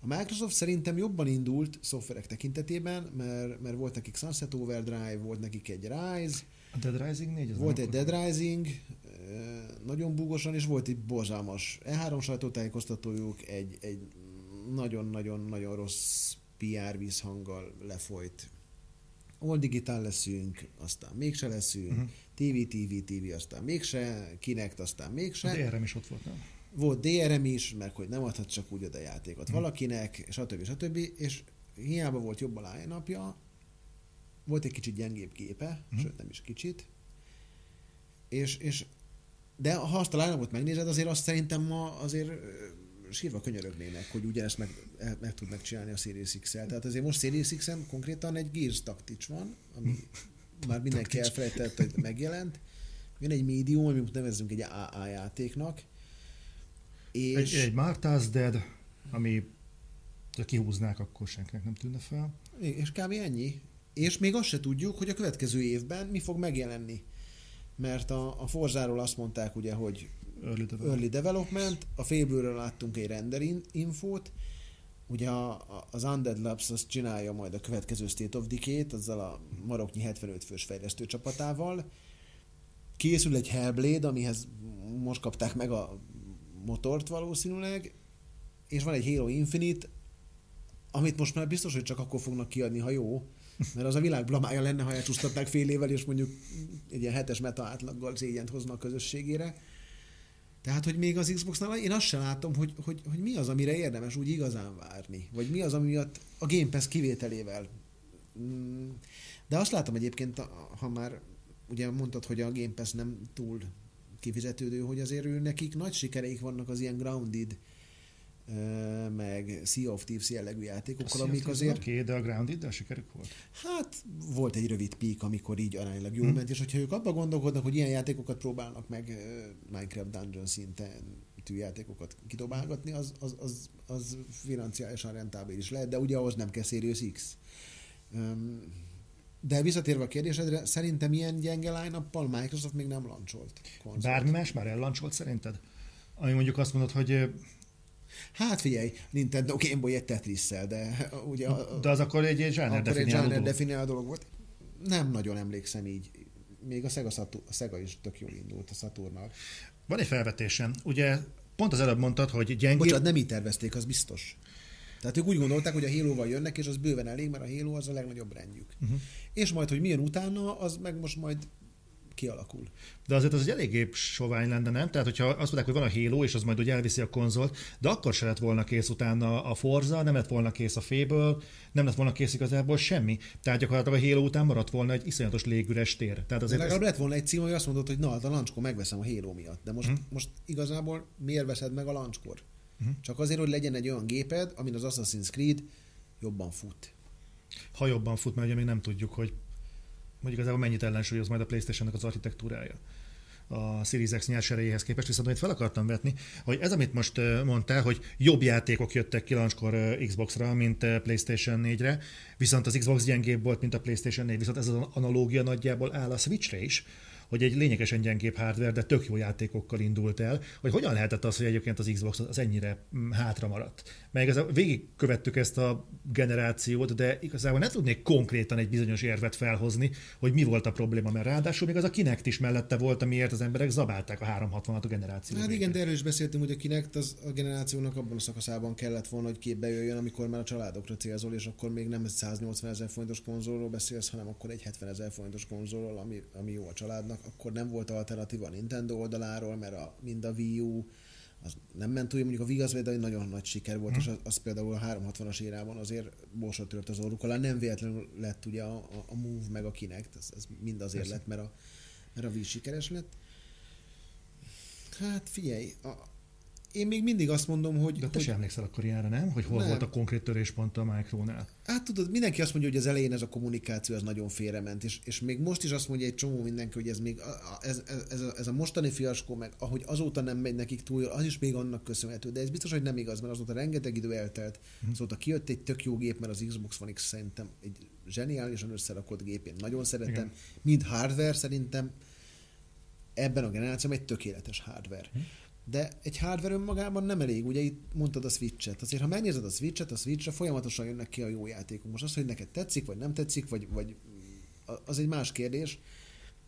[SPEAKER 2] A Microsoft szerintem jobban indult szoftverek tekintetében, mert, mert volt nekik Sunset Overdrive, volt nekik egy Rise,
[SPEAKER 1] a Dead Rising 4?
[SPEAKER 2] Volt egy Dead Rising, nagyon búgosan, és volt egy borzalmas E3 sajtótájékoztatójuk, egy, egy nagyon-nagyon-nagyon rossz PR vízhanggal lefolyt. All digitál leszünk, aztán mégse leszünk, uh-huh. TV, TV, TV, aztán mégse, Kinect, aztán mégse.
[SPEAKER 1] A DRM is ott volt, nem?
[SPEAKER 2] Volt DRM is, mert hogy nem adhat csak úgy a játékot uh-huh. valakinek, stb. stb. És hiába volt jobb a napja, volt egy kicsit gyengébb képe, uh-huh. sőt nem is kicsit, és, és de ha azt a line megnézed, azért azt szerintem ma azért sírva könyörögnének, hogy ugye ezt meg, meg tudnak csinálni a Series x -el. Tehát azért most Series x konkrétan egy Gears Tactics van, ami már mindenki elfelejtett, hogy megjelent. Jön egy médium, amit nevezzünk egy AA játéknak.
[SPEAKER 1] És... Egy, egy Martha's Dead, ami ha kihúznák, akkor senkinek nem tűnne fel.
[SPEAKER 2] És kb. ennyi. És még azt se tudjuk, hogy a következő évben mi fog megjelenni. Mert a, a Forzáról azt mondták ugye, hogy
[SPEAKER 1] Early Development.
[SPEAKER 2] Early development. A félbőről láttunk egy render infót. Ugye a, az Undead Labs azt csinálja majd a következő State of Decay-t, azzal a maroknyi 75 fős fejlesztő csapatával. Készül egy Hellblade, amihez most kapták meg a motort valószínűleg, és van egy Halo Infinite, amit most már biztos, hogy csak akkor fognak kiadni, ha jó, mert az a világ blamája lenne, ha elcsúsztatnák fél évvel, és mondjuk egy ilyen hetes meta átlaggal szégyent hozna a közösségére. Tehát, hogy még az Xboxnál én azt sem látom, hogy, hogy, hogy mi az, amire érdemes úgy igazán várni. Vagy mi az, ami miatt a Game Pass kivételével. Mm, de azt látom egyébként, ha már ugye mondtad, hogy a Game Pass nem túl kifizetődő, hogy azért ő nekik nagy sikereik vannak az ilyen grounded meg Sea of Thieves jellegű játékokkal, amik azért...
[SPEAKER 1] Oké, okay, de a Grounded, de a sikerük volt?
[SPEAKER 2] Hát volt egy rövid pík, amikor így aránylag jól hmm. ment, és hogyha ők abban gondolkodnak, hogy ilyen játékokat próbálnak meg Minecraft Dungeon szinten játékokat kidobálgatni, az, az, az, az financiálisan rentábilis lehet, de ugye ahhoz nem kell Series X. De visszatérve a kérdésedre, szerintem ilyen gyenge line Microsoft még nem lancsolt.
[SPEAKER 1] Konzolt. Bármi más már ellancsolt szerinted? Ami mondjuk azt mondod, hogy
[SPEAKER 2] Hát figyelj, Nintendo Game Boy egy tetris de ugye...
[SPEAKER 1] De az akkor egy, egy zsáner
[SPEAKER 2] akkor egy zsáner definiáló dolog volt. Nem nagyon emlékszem így. Még a Sega, Saturn, a Sega is tök jól indult a Saturnnal.
[SPEAKER 1] Van egy felvetésem. Ugye pont az előbb mondtad, hogy gyengébb...
[SPEAKER 2] Bocsánat, nem így tervezték, az biztos. Tehát ők úgy gondolták, hogy a Halo-val jönnek, és az bőven elég, mert a Halo az a legnagyobb rendjük. Uh-huh. És majd, hogy milyen utána, az meg most majd kialakul.
[SPEAKER 1] De azért az egy eléggé sovány lenne, nem? Tehát, hogyha azt mondják, hogy van a Halo, és az majd ugye elviszi a konzolt, de akkor se lett volna kész utána a Forza, nem lett volna kész a Fable, nem lett volna kész igazából semmi. Tehát gyakorlatilag a Halo után maradt volna egy iszonyatos légüres tér. Tehát
[SPEAKER 2] De
[SPEAKER 1] azért
[SPEAKER 2] legalább
[SPEAKER 1] ez...
[SPEAKER 2] lett volna egy cím, hogy azt mondod, hogy na, a launchkor megveszem a Halo miatt. De most, hmm. most igazából miért veszed meg a launchkor? Hmm. Csak azért, hogy legyen egy olyan géped, amin az Assassin's Creed jobban fut.
[SPEAKER 1] ha jobban fut, mert ugye még nem tudjuk, hogy, hogy igazából mennyit ellensúlyoz majd a PlayStation-nek az architektúrája a Series X nyers erejéhez képest, viszont amit fel akartam vetni, hogy ez, amit most mondtál, hogy jobb játékok jöttek ki launchkor Xbox-ra, mint PlayStation 4-re, viszont az Xbox gyengébb volt, mint a PlayStation 4, viszont ez az analógia nagyjából áll a Switchre is, hogy egy lényegesen gyengébb hardware, de tök jó játékokkal indult el, hogy hogyan lehetett az, hogy egyébként az Xbox az ennyire mm, hátra maradt. Mert igazából végigkövettük ezt a generációt, de igazából nem tudnék konkrétan egy bizonyos érvet felhozni, hogy mi volt a probléma, mert ráadásul még az a Kinect is mellette volt, amiért az emberek zabálták a 360-at a generáció.
[SPEAKER 2] Hát igen, de erről is beszéltünk, hogy a Kinect az a generációnak abban a szakaszában kellett volna, hogy képbe jöjjön, amikor már a családokra célzol, és akkor még nem 180 ezer forintos konzolról beszélsz, hanem akkor egy 70 ezer forintos konzolról, ami, ami jó a családnak. Akkor nem volt alternatíva a Nintendo oldaláról, mert a, mind a Wii U, az nem ment úgy, mondjuk a Wii az például egy nagyon nagy siker volt, és az, az például a 360-as érában azért borsot tört az orruk alá. Nem véletlenül lett ugye a, a, a Move meg a Kinect, ez, ez mind azért
[SPEAKER 1] Persze.
[SPEAKER 2] lett, mert a, mert a Wii sikeres lett. Hát figyelj, a, én még mindig azt mondom, hogy...
[SPEAKER 1] De te
[SPEAKER 2] hogy
[SPEAKER 1] sem emlékszel akkor ilyenre, nem? Hogy hol
[SPEAKER 2] Nem.
[SPEAKER 1] volt a konkrét töréspont a Micronál.
[SPEAKER 2] Hát tudod, mindenki azt mondja, hogy az elején ez a kommunikáció az nagyon félrement, és, és még most is azt mondja egy csomó mindenki, hogy ez még ez, ez, ez, a, ez a mostani fiaskó, meg ahogy azóta nem megy nekik túl, az is még annak köszönhető, de ez biztos, hogy nem igaz, mert azóta rengeteg idő eltelt, azóta kijött egy tök jó gép, mert az Xbox One X szerintem egy zseniálisan összerakott gép, én nagyon szeretem,
[SPEAKER 1] Igen.
[SPEAKER 2] mind hardware szerintem ebben a generációban egy tökéletes hardware. De egy hardware önmagában nem elég, ugye itt mondtad a Switch-et. Azért, ha megnézed a Switch-et, a Switch-re folyamatosan jönnek ki a jó játékok. Most az, hogy neked tetszik, vagy nem tetszik, vagy, vagy az egy más kérdés,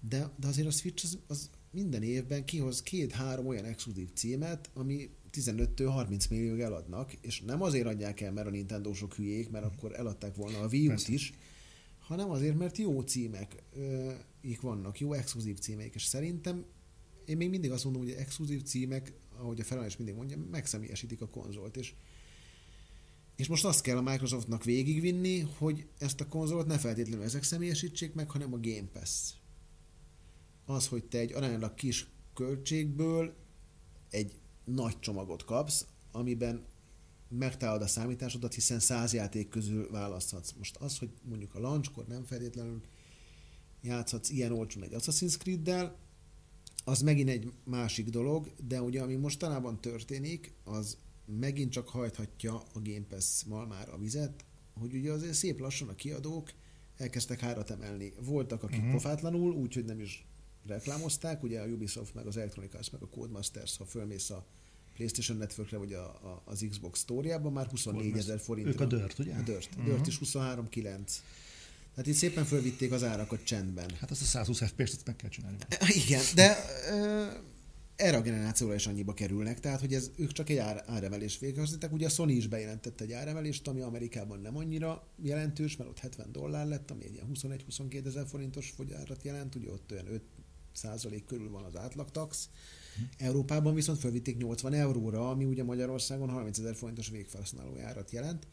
[SPEAKER 2] de, de azért a Switch az, az minden évben kihoz két-három olyan exkluzív címet, ami 15-től 30 millióig eladnak, és nem azért adják el, mert a Nintendo-sok hülyék, mert akkor eladták volna a Wii U-t is, hanem azért, mert jó címek ö, ik vannak, jó exkluzív címek, és szerintem én még mindig azt mondom, hogy exkluzív címek, ahogy a felelős mindig mondja, megszemélyesítik a konzolt, és és most azt kell a Microsoftnak végigvinni, hogy ezt a konzolt ne feltétlenül ezek személyesítsék meg, hanem a Game Pass. Az, hogy te egy aránylag kis költségből egy nagy csomagot kapsz, amiben megtalálod a számításodat, hiszen száz játék közül választhatsz. Most az, hogy mondjuk a launchkor nem feltétlenül játszhatsz ilyen olcsón egy Assassin's Creed-del, az megint egy másik dolog, de ugye ami mostanában történik, az megint csak hajthatja a Game Pass malmára a vizet, hogy ugye azért szép lassan a kiadók elkezdtek hárat emelni. Voltak, akik uh-huh. pofátlanul, úgyhogy nem is reklámozták, ugye a Ubisoft, meg az Electronic Arts, meg a Codemasters, ha fölmész a PlayStation Networkre, vagy a, a, az Xbox Store-jába, már 24 ezer forintra.
[SPEAKER 1] Ők a Dirt, ugye?
[SPEAKER 2] A Dirt. A
[SPEAKER 1] Mhm.
[SPEAKER 2] Dirt is 23,9. Tehát itt szépen fölvitték az árakat csendben.
[SPEAKER 1] Hát azt a 120 FPS-t meg kell csinálni.
[SPEAKER 2] Igen, de ö, erre a generációra is annyiba kerülnek, tehát hogy ez, ők csak egy ár, áremelés végeztek. Ugye a Sony is bejelentette egy áremelést, ami Amerikában nem annyira jelentős, mert ott 70 dollár lett, ami egy ilyen 21-22 ezer forintos fogyárat jelent, ugye ott olyan 5 százalék körül van az átlagtax. Európában viszont felvitték 80 euróra, ami ugye Magyarországon 30 ezer forintos végfelhasználó árat jelent.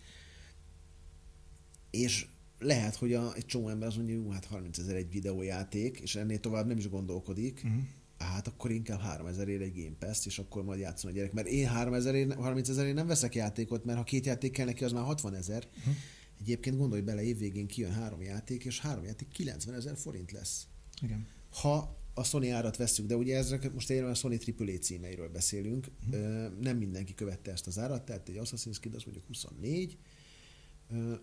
[SPEAKER 2] És lehet, hogy a, egy csomó ember azt mondja, hogy jó, hát 30 ezer egy videójáték, és ennél tovább nem is gondolkodik.
[SPEAKER 1] Uh-huh.
[SPEAKER 2] Hát akkor inkább 3000 ér egy Game Pass, és akkor majd játszon a gyerek. Mert én 3000 ér, 30 ezerért nem veszek játékot, mert ha két játék kell neki, az már 60 ezer. Uh-huh. Egyébként gondolj bele, évvégén kijön három játék, és három játék 90 ezer forint lesz.
[SPEAKER 1] Igen.
[SPEAKER 2] Ha a Sony árat vesszük, de ugye ezek most én a Sony AAA címeiről beszélünk, uh-huh. nem mindenki követte ezt az árat, tehát egy Assassin's Creed az mondjuk 24, Ö,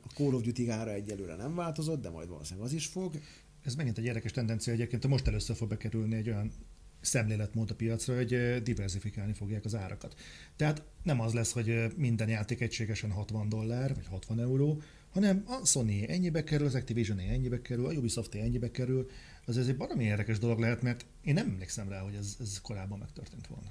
[SPEAKER 2] a Call of Duty ára egyelőre nem változott, de majd valószínűleg az is fog.
[SPEAKER 1] Ez megint egy érdekes tendencia egyébként, most először fog bekerülni egy olyan szemléletmód a piacra, hogy diversifikálni fogják az árakat. Tehát nem az lesz, hogy minden játék egységesen 60 dollár, vagy 60 euró, hanem a Sony ennyibe kerül, az Activision ennyibe kerül, a Ubisoft ennyibe kerül. Az ez egy baromi érdekes dolog lehet, mert én nem emlékszem rá, hogy ez, ez korábban megtörtént volna.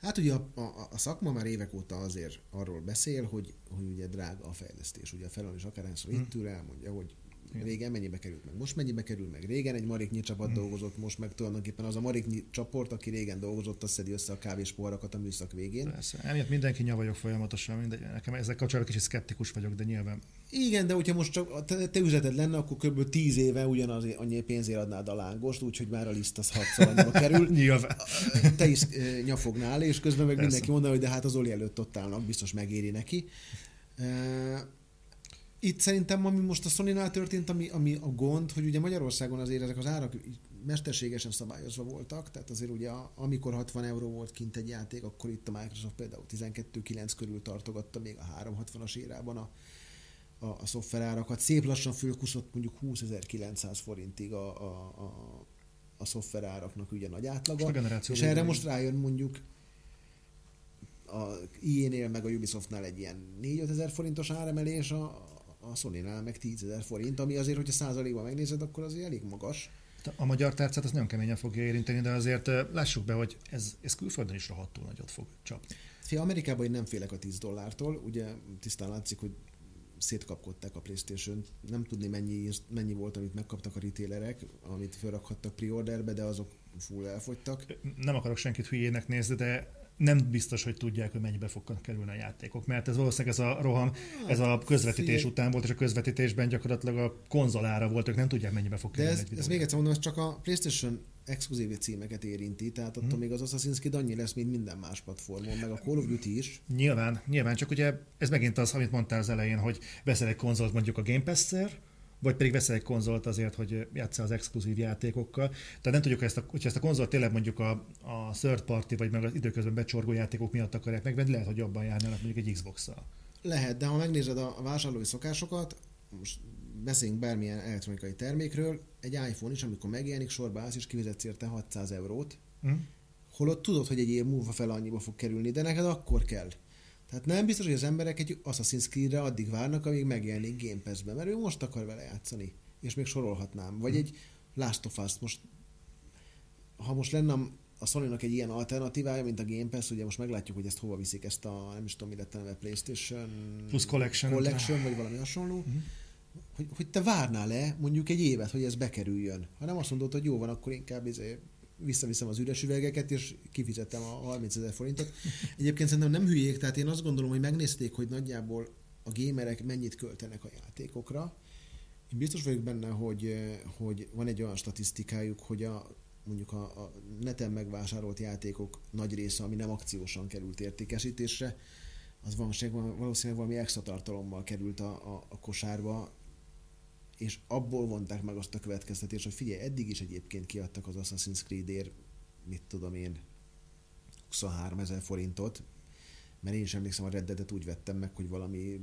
[SPEAKER 2] Hát ugye a, a, a szakma már évek óta azért arról beszél, hogy, hogy ugye drága a fejlesztés. Ugye a felelős akárhányszor itt ül, elmondja, hogy Régen mennyibe került meg? Most mennyibe kerül meg? Régen egy mariknyi csapat
[SPEAKER 1] Mhm.
[SPEAKER 2] dolgozott, most meg tulajdonképpen az a mariknyi csoport, aki régen dolgozott, az szedi össze a kávés poharakat a műszak végén.
[SPEAKER 1] Persze. Emiatt mindenki nyavajog folyamatosan, mindegy. Nekem ezzel kapcsolatban kicsit szkeptikus vagyok, de nyilván
[SPEAKER 2] Igen, de hogyha most csak te, te üzleted lenne, akkor kb. 10 éve ugyanaz annyi pénzért adnád a lángost, úgyhogy már a liszt az hatszor annyiba kerül. *laughs*
[SPEAKER 1] nyilván.
[SPEAKER 2] Te is nyafognál, és közben meg
[SPEAKER 1] Persze.
[SPEAKER 2] mindenki mondaná, hogy de hát az Oli előtt ott állnak, biztos megéri neki. Itt szerintem, ami most a sony történt, ami, ami a gond, hogy ugye Magyarországon azért ezek az árak mesterségesen szabályozva voltak, tehát azért ugye amikor 60 euró volt kint egy játék, akkor itt a Microsoft például 12-9 körül tartogatta még a 360-as érában a, a, a szoftverárakat. Szép lassan fölkuszott mondjuk 20.900 forintig a, a, a, a szoftveráraknak ugye nagy átlaga. És
[SPEAKER 1] végén
[SPEAKER 2] erre most rájön mondjuk a EA-nél meg a Ubisoftnál egy ilyen 4 ezer forintos áremelés, a, a Sony-nál meg 10 ezer forint, ami azért, hogyha százalékban megnézed, akkor azért elég magas.
[SPEAKER 1] A magyar tárcát az nagyon keményen fogja érinteni, de azért lássuk be, hogy ez, ez külföldön is rohadtul nagyot fog csapni.
[SPEAKER 2] Fia, Amerikában én nem félek a 10 dollártól, ugye tisztán látszik, hogy szétkapkodták a playstation nem tudni mennyi, mennyi volt, amit megkaptak a retailerek, amit felrakhattak pre-orderbe, de azok full elfogytak.
[SPEAKER 1] Nem akarok senkit hülyének nézni, de nem biztos, hogy tudják, hogy mennyibe fognak kerülni a játékok, mert ez valószínűleg ez a roham, ez a közvetítés
[SPEAKER 2] figyelj.
[SPEAKER 1] után volt, és a közvetítésben gyakorlatilag a konzolára volt, ők nem tudják, mennyibe fog
[SPEAKER 2] De
[SPEAKER 1] kerülni
[SPEAKER 2] ez,
[SPEAKER 1] egy
[SPEAKER 2] ez még egyszer mondom, ez csak a PlayStation exkluzív címeket érinti, tehát attól
[SPEAKER 1] Mhm.
[SPEAKER 2] még az Assassin's Creed annyi lesz, mint minden más platformon, meg a Call of Duty is.
[SPEAKER 1] Nyilván, nyilván, csak ugye ez megint az, amit mondtál az elején, hogy veszel egy konzolt mondjuk a Game Pass-szer, vagy pedig veszel egy konzolt azért, hogy játszál az exkluzív játékokkal. Tehát nem tudjuk, ezt a, hogyha ezt a konzolt tényleg mondjuk a, a third party, vagy meg az időközben becsorgó játékok miatt akarják megvenni, lehet, hogy jobban járnának mondjuk egy Xbox-szal.
[SPEAKER 2] Lehet, de ha megnézed a vásárlói szokásokat, most beszéljünk bármilyen elektronikai termékről, egy iPhone is, amikor megjelenik, sorba állsz és kifizetsz érte 600 eurót,
[SPEAKER 1] Hm?
[SPEAKER 2] holott tudod, hogy egy év múlva fel annyiba fog kerülni, de neked akkor kell. Tehát nem biztos, hogy az emberek egy Assassin's Creed-re addig várnak, amíg megjelenik Game Pass-be, mert ő most akar vele játszani, és még sorolhatnám. Vagy egy Last of Us, most ha most lenne a sony egy ilyen alternatívája, mint a Game Pass, ugye most meglátjuk, hogy ezt hova viszik, ezt a, nem is tudom, mi lett a neve, PlayStation
[SPEAKER 1] Plus Collection.
[SPEAKER 2] Collection, vagy valami hasonló,
[SPEAKER 1] Mhm.
[SPEAKER 2] hogy, hogy te várnál-e mondjuk egy évet, hogy ez bekerüljön. Ha nem azt mondod, hogy jó van, akkor inkább izé, visszaviszem az üres üvegeket, és kifizettem a 30 ezer forintot. Egyébként szerintem nem hülyék, tehát én azt gondolom, hogy megnézték, hogy nagyjából a gémerek mennyit költenek a játékokra. Én biztos vagyok benne, hogy, eh, hogy van egy olyan statisztikájuk, hogy a, mondjuk a, a neten megvásárolt játékok nagy része, ami nem akciósan került értékesítésre, az valószínűleg, valószínűleg valami extra tartalommal került a, a, a kosárba, és abból vonták meg azt a következtetést, hogy figyelj, eddig is egyébként kiadtak az Assassin's Creed-ért, mit tudom én, 23 ezer forintot, mert én is emlékszem, a Red Dead-et úgy vettem meg, hogy valami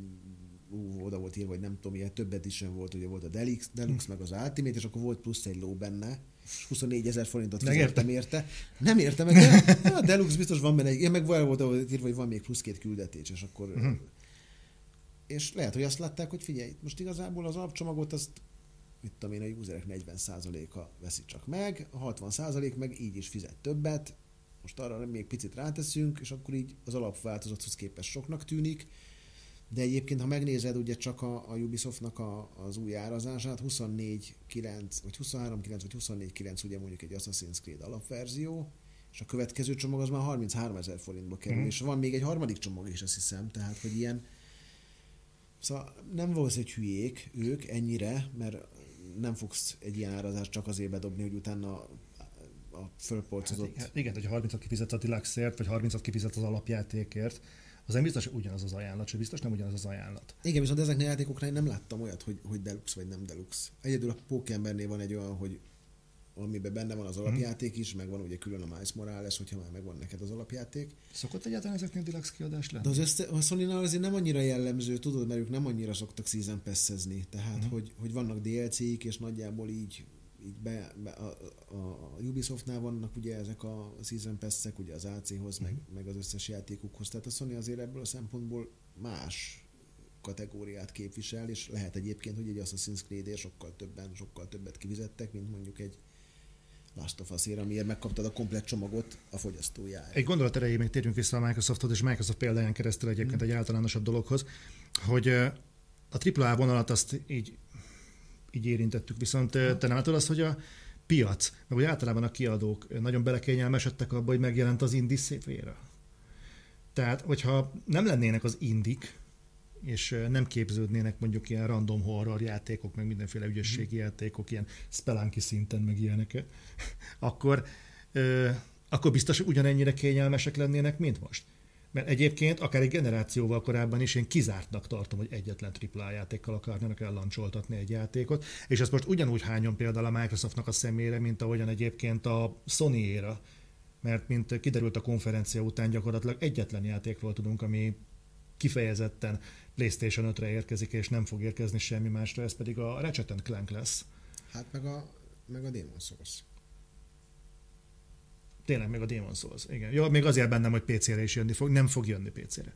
[SPEAKER 2] ú, oda volt írva, vagy nem tudom, ilyen több edition volt, ugye volt a Deluxe, Deluxe meg az Ultimate, és akkor volt plusz egy ló benne, és 24 ezer forintot fizettem érte. Nem értem meg, de a Deluxe biztos van benne, én meg volt ahol írva, hogy van még plusz két küldetés, és akkor
[SPEAKER 1] Mhm.
[SPEAKER 2] És lehet, hogy azt látták, hogy figyelj, most igazából az alapcsomagot azt mit tudom én, a userek 40%-a veszi csak meg, a 60% meg így is fizet többet, most arra még picit ráteszünk, és akkor így az alapváltozathoz képest soknak tűnik, de egyébként, ha megnézed ugye csak a, a Ubisoftnak a, az új árazását, 24.9, vagy 23.9, vagy 24.9 ugye mondjuk egy Assassin's Creed alapverzió, és a következő csomag az már 33 ezer forintba kerül,
[SPEAKER 1] Mhm.
[SPEAKER 2] és van még egy harmadik csomag is, azt hiszem, tehát, hogy ilyen Szóval nem valószínűleg hülyék ők ennyire, mert nem fogsz egy ilyen árazást csak azért bedobni, hogy utána a fölpolcozott...
[SPEAKER 1] Hát, igen, hogy 30-at kifizetsz a Deluxe-ért, vagy 30-at kifizetsz az alapjátékért, az nem biztos, hogy ugyanaz az ajánlat, sőt biztos nem ugyanaz az ajánlat.
[SPEAKER 2] Igen, viszont ezeknél a játékoknál én nem láttam olyat, hogy, hogy deluxe vagy nem deluxe. Egyedül a Pókembernél van egy olyan, hogy amiben benne van az alapjáték is, meg van ugye külön a Miles Morales, hogyha már megvan neked az alapjáték.
[SPEAKER 1] Szokott egyáltalán ezeknél Deluxe kiadás lenni?
[SPEAKER 2] De az össze, a sony azért nem annyira jellemző, tudod, mert ők nem annyira szoktak season pass tehát
[SPEAKER 1] Mhm.
[SPEAKER 2] hogy, hogy vannak DLC-k, és nagyjából így, így be, be a, a, Ubisoftnál vannak ugye ezek a season pass ugye az AC-hoz, meg,
[SPEAKER 1] Mhm.
[SPEAKER 2] meg az összes játékukhoz, tehát a Sony azért ebből a szempontból más kategóriát képvisel, és lehet egyébként, hogy egy Assassin's creed sokkal többen, sokkal többet kifizettek, mint mondjuk egy Last of Us-ért, amiért megkaptad a komplet csomagot a fogyasztójára.
[SPEAKER 1] Egy gondolat erejéig még térjünk vissza a Microsofthoz, és Microsoft példáján keresztül egyébként egy általánosabb dologhoz, hogy a AAA vonalat azt így így érintettük. Viszont te nem látod azt, hogy a piac, meg hogy általában a kiadók nagyon belekényelmesedtek abba, hogy megjelent az indi szépvére. Tehát, hogyha nem lennének az indik, és nem képződnének mondjuk ilyen random horror játékok, meg mindenféle ügyességi játékok, ilyen spelunky szinten, meg ilyenek, *laughs* akkor, akkor biztos, hogy ugyanennyire kényelmesek lennének, mint most. Mert egyébként akár egy generációval korábban is én kizártnak tartom, hogy egyetlen AAA játékkal akarnának ellancsoltatni egy játékot, és ezt most ugyanúgy hányon például a Microsoftnak a szemére, mint ahogyan egyébként a Sony-éra, mert mint kiderült a konferencia után gyakorlatilag egyetlen játékról tudunk, ami kifejezetten PlayStation 5-re érkezik, és nem fog érkezni semmi másra, ez pedig a Ratchet Clank lesz.
[SPEAKER 2] Hát meg a, meg a Demon Souls.
[SPEAKER 1] Tényleg, meg a Demon Souls, igen. Jó, még azért bennem, hogy PC-re is jönni fog, nem fog jönni PC-re.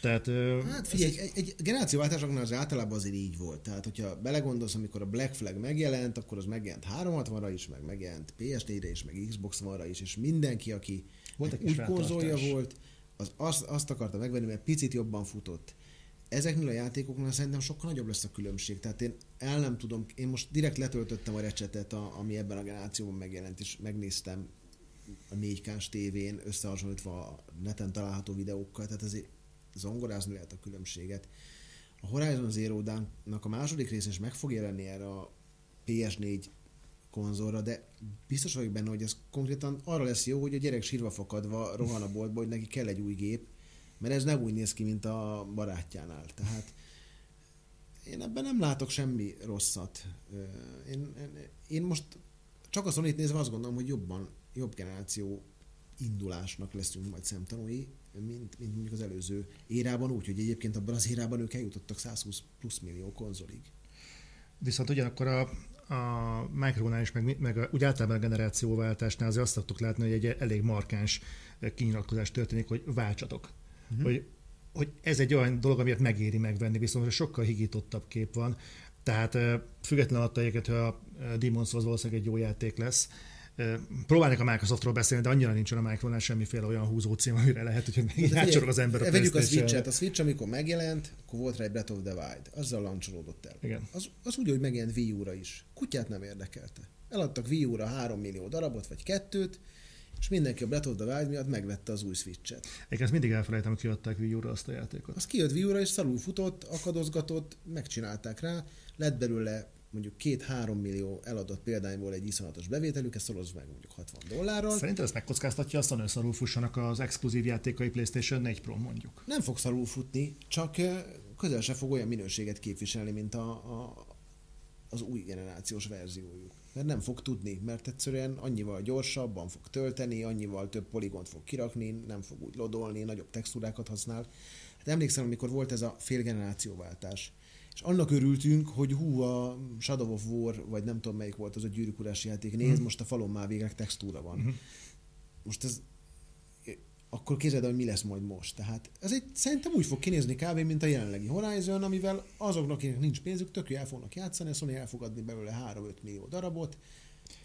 [SPEAKER 1] Tehát,
[SPEAKER 2] hát figyelj, egy, egy generációváltásoknál az általában azért így volt. Tehát, hogyha belegondolsz, amikor a Black Flag megjelent, akkor az megjelent 360-ra is, meg megjelent PS4-re is, meg Xbox One-ra is, és mindenki, aki volt egy konzolja volt, az azt, azt akarta megvenni, mert picit jobban futott. Ezeknél a játékoknál szerintem sokkal nagyobb lesz a különbség. Tehát én el nem tudom, én most direkt letöltöttem a recsetet, ami ebben a generációban megjelent, és megnéztem a 4K-s tévén összehasonlítva a neten található videókkal, tehát azért zongorázni lehet a különbséget. A Horizon Zero Dawn-nak a második rész is meg fog jelenni erre a PS4 konzolra, de biztos vagyok benne, hogy ez konkrétan arra lesz jó, hogy a gyerek sírva fakadva rohan a boltba, hogy neki kell egy új gép, mert ez nem úgy néz ki, mint a barátjánál. Tehát én ebben nem látok semmi rosszat. Én, én, én most csak a sony nézve azt gondolom, hogy jobban, jobb generáció indulásnak leszünk majd szemtanúi, mint, mint mondjuk az előző érában, úgy, hogy egyébként abban az érában ők eljutottak 120 plusz millió konzolig.
[SPEAKER 1] Viszont ugyanakkor a, a Micronál is, meg, meg úgy általában a generációváltásnál azért azt szoktuk látni, hogy egy elég markáns kinyilatkozás történik, hogy váltsatok. Uh-huh. Hogy, hogy ez egy olyan dolog, amiért megéri megvenni, viszont sokkal higítottabb kép van. Tehát függetlenül attól, hogy a Demon's Souls valószínűleg egy jó játék lesz, Próbálnak a Microsoftról beszélni, de annyira nincsen a Micronál semmiféle olyan húzó cím, amire lehet, hogy játszol az ember a
[SPEAKER 2] Vegyük a Switch-et. A Switch, amikor megjelent, akkor volt rá egy Breath of the Wild. Azzal lancsolódott el.
[SPEAKER 1] Igen.
[SPEAKER 2] Az, az úgy, hogy megjelent Wii U-ra is. Kutyát nem érdekelte. Eladtak Wii U-ra 3 millió darabot, vagy kettőt, és mindenki a Breath of the Wild miatt megvette az új Switch-et.
[SPEAKER 1] Én ezt mindig elfelejtem, hogy kiadták Wii U-ra azt a játékot.
[SPEAKER 2] Az kijött Wii U-ra, és szalul futott, akadozgatott, megcsinálták rá, lett belőle mondjuk két-három millió eladott példányból egy iszonyatos bevételük, ezt szoroz meg mondjuk 60 dollárral.
[SPEAKER 1] Szerintem ez megkockáztatja azt, hogy szarul fussanak az exkluzív játékai PlayStation 4 Pro mondjuk.
[SPEAKER 2] Nem fog szarul futni, csak közel se fog olyan minőséget képviselni, mint a, a, az új generációs verziójuk. Mert nem fog tudni, mert egyszerűen annyival gyorsabban fog tölteni, annyival több poligont fog kirakni, nem fog úgy lodolni, nagyobb textúrákat használ. Hát emlékszem, amikor volt ez a félgenerációváltás, és annak örültünk, hogy hú, a Shadow of War, vagy nem tudom melyik volt az a gyűrűk játék, nézd, mm. most a falon már végre textúra van. Mm. Most ez akkor képzeld hogy mi lesz majd most. Tehát ez egy, szerintem úgy fog kinézni kb. mint a jelenlegi Horizon, amivel azoknak, akiknek nincs pénzük, tök el fognak játszani, a Sony elfogadni belőle 3-5 millió darabot,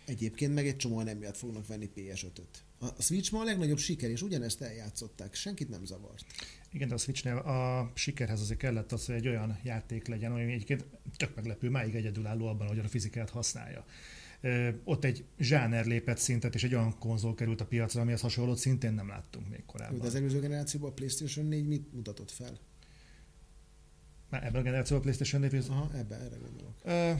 [SPEAKER 2] Egyébként meg egy csomóan emiatt fognak venni PS5-öt. A Switch ma a legnagyobb siker, és ugyanezt eljátszották, senkit nem zavart.
[SPEAKER 1] Igen, de a Switchnél a sikerhez azért kellett az, hogy egy olyan játék legyen, ami egyébként tök meglepő, máig egyedülálló abban, hogy a fizikát használja. Ott egy zsáner lépett szintet, és egy olyan konzol került a piacra, amihez hasonlót szintén nem láttunk még korábban.
[SPEAKER 2] De az előző generációban a PlayStation 4 mit mutatott fel?
[SPEAKER 1] Már ebben a generációban a PlayStation 4?
[SPEAKER 2] Aha, ebben, erre gondolok. Ö,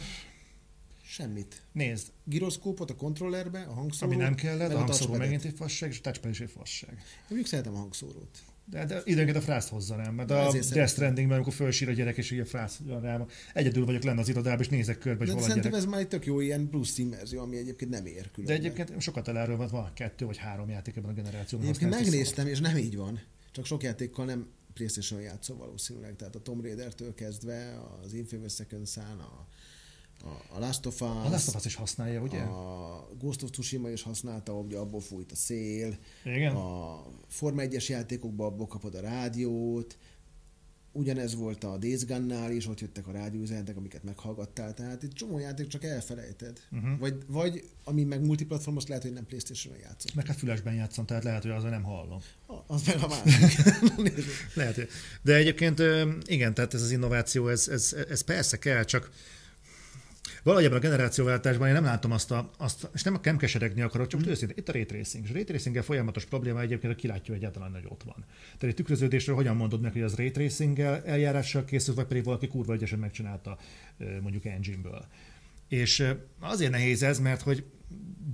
[SPEAKER 2] Semmit.
[SPEAKER 1] Nézd.
[SPEAKER 2] Giroszkópot a kontrollerbe, a hangszóró.
[SPEAKER 1] Ami nem kellett, a hangszóró megint egy fasság, és a touchpad is egy fasság. Én
[SPEAKER 2] mondjuk szeretem a hangszórót.
[SPEAKER 1] De, de időnként a frászt hozza rám, mert a Death Strandingben, amikor fölsír a gyerek, és ugye frász rám, egyedül vagyok lenne az irodában, és nézek körbe, hogy hol a
[SPEAKER 2] gyerek. ez már egy tök jó ilyen plusz immerzió, ami egyébként nem ér külön.
[SPEAKER 1] De egyébként sokat eláról van, van kettő vagy három játék ebben a generációban.
[SPEAKER 2] Egyébként megnéztem, és nem így van. Csak sok játékkal nem PlayStation játszol valószínűleg. Tehát a Tomb Raider-től kezdve, az Infamous Second Son, a a Last of Us,
[SPEAKER 1] a Last of Us is használja, ugye?
[SPEAKER 2] A Ghost of Tsushima is használta, ugye abból fújt a szél.
[SPEAKER 1] Igen.
[SPEAKER 2] A Forma 1-es játékokban abból kapod a rádiót. Ugyanez volt a Days Gone-nál is, ott jöttek a rádióüzenetek, amiket meghallgattál, tehát egy csomó játék csak elfelejted. Uh-huh. Vagy, vagy ami meg multiplatform, azt lehet, hogy nem Playstation-on játszott.
[SPEAKER 1] Meg hát fülesben játszom, tehát lehet, hogy azon nem hallom.
[SPEAKER 2] Az meg a másik. *laughs*
[SPEAKER 1] lehet. De egyébként igen, tehát ez az innováció, ez, ez, ez persze kell, csak valahogy ebben a generációváltásban én nem látom azt, a, azt és nem, nem keseregni akarok, csak mm. őszintén, itt a ray tracing. És a ray tracing folyamatos probléma egyébként, hogy kilátja egyáltalán, hogy ott van. Tehát egy tükröződésről hogyan mondod meg, hogy az ray tracing eljárással készült, vagy pedig valaki kurva ügyesen megcsinálta mondjuk engine-ből. És azért nehéz ez, mert hogy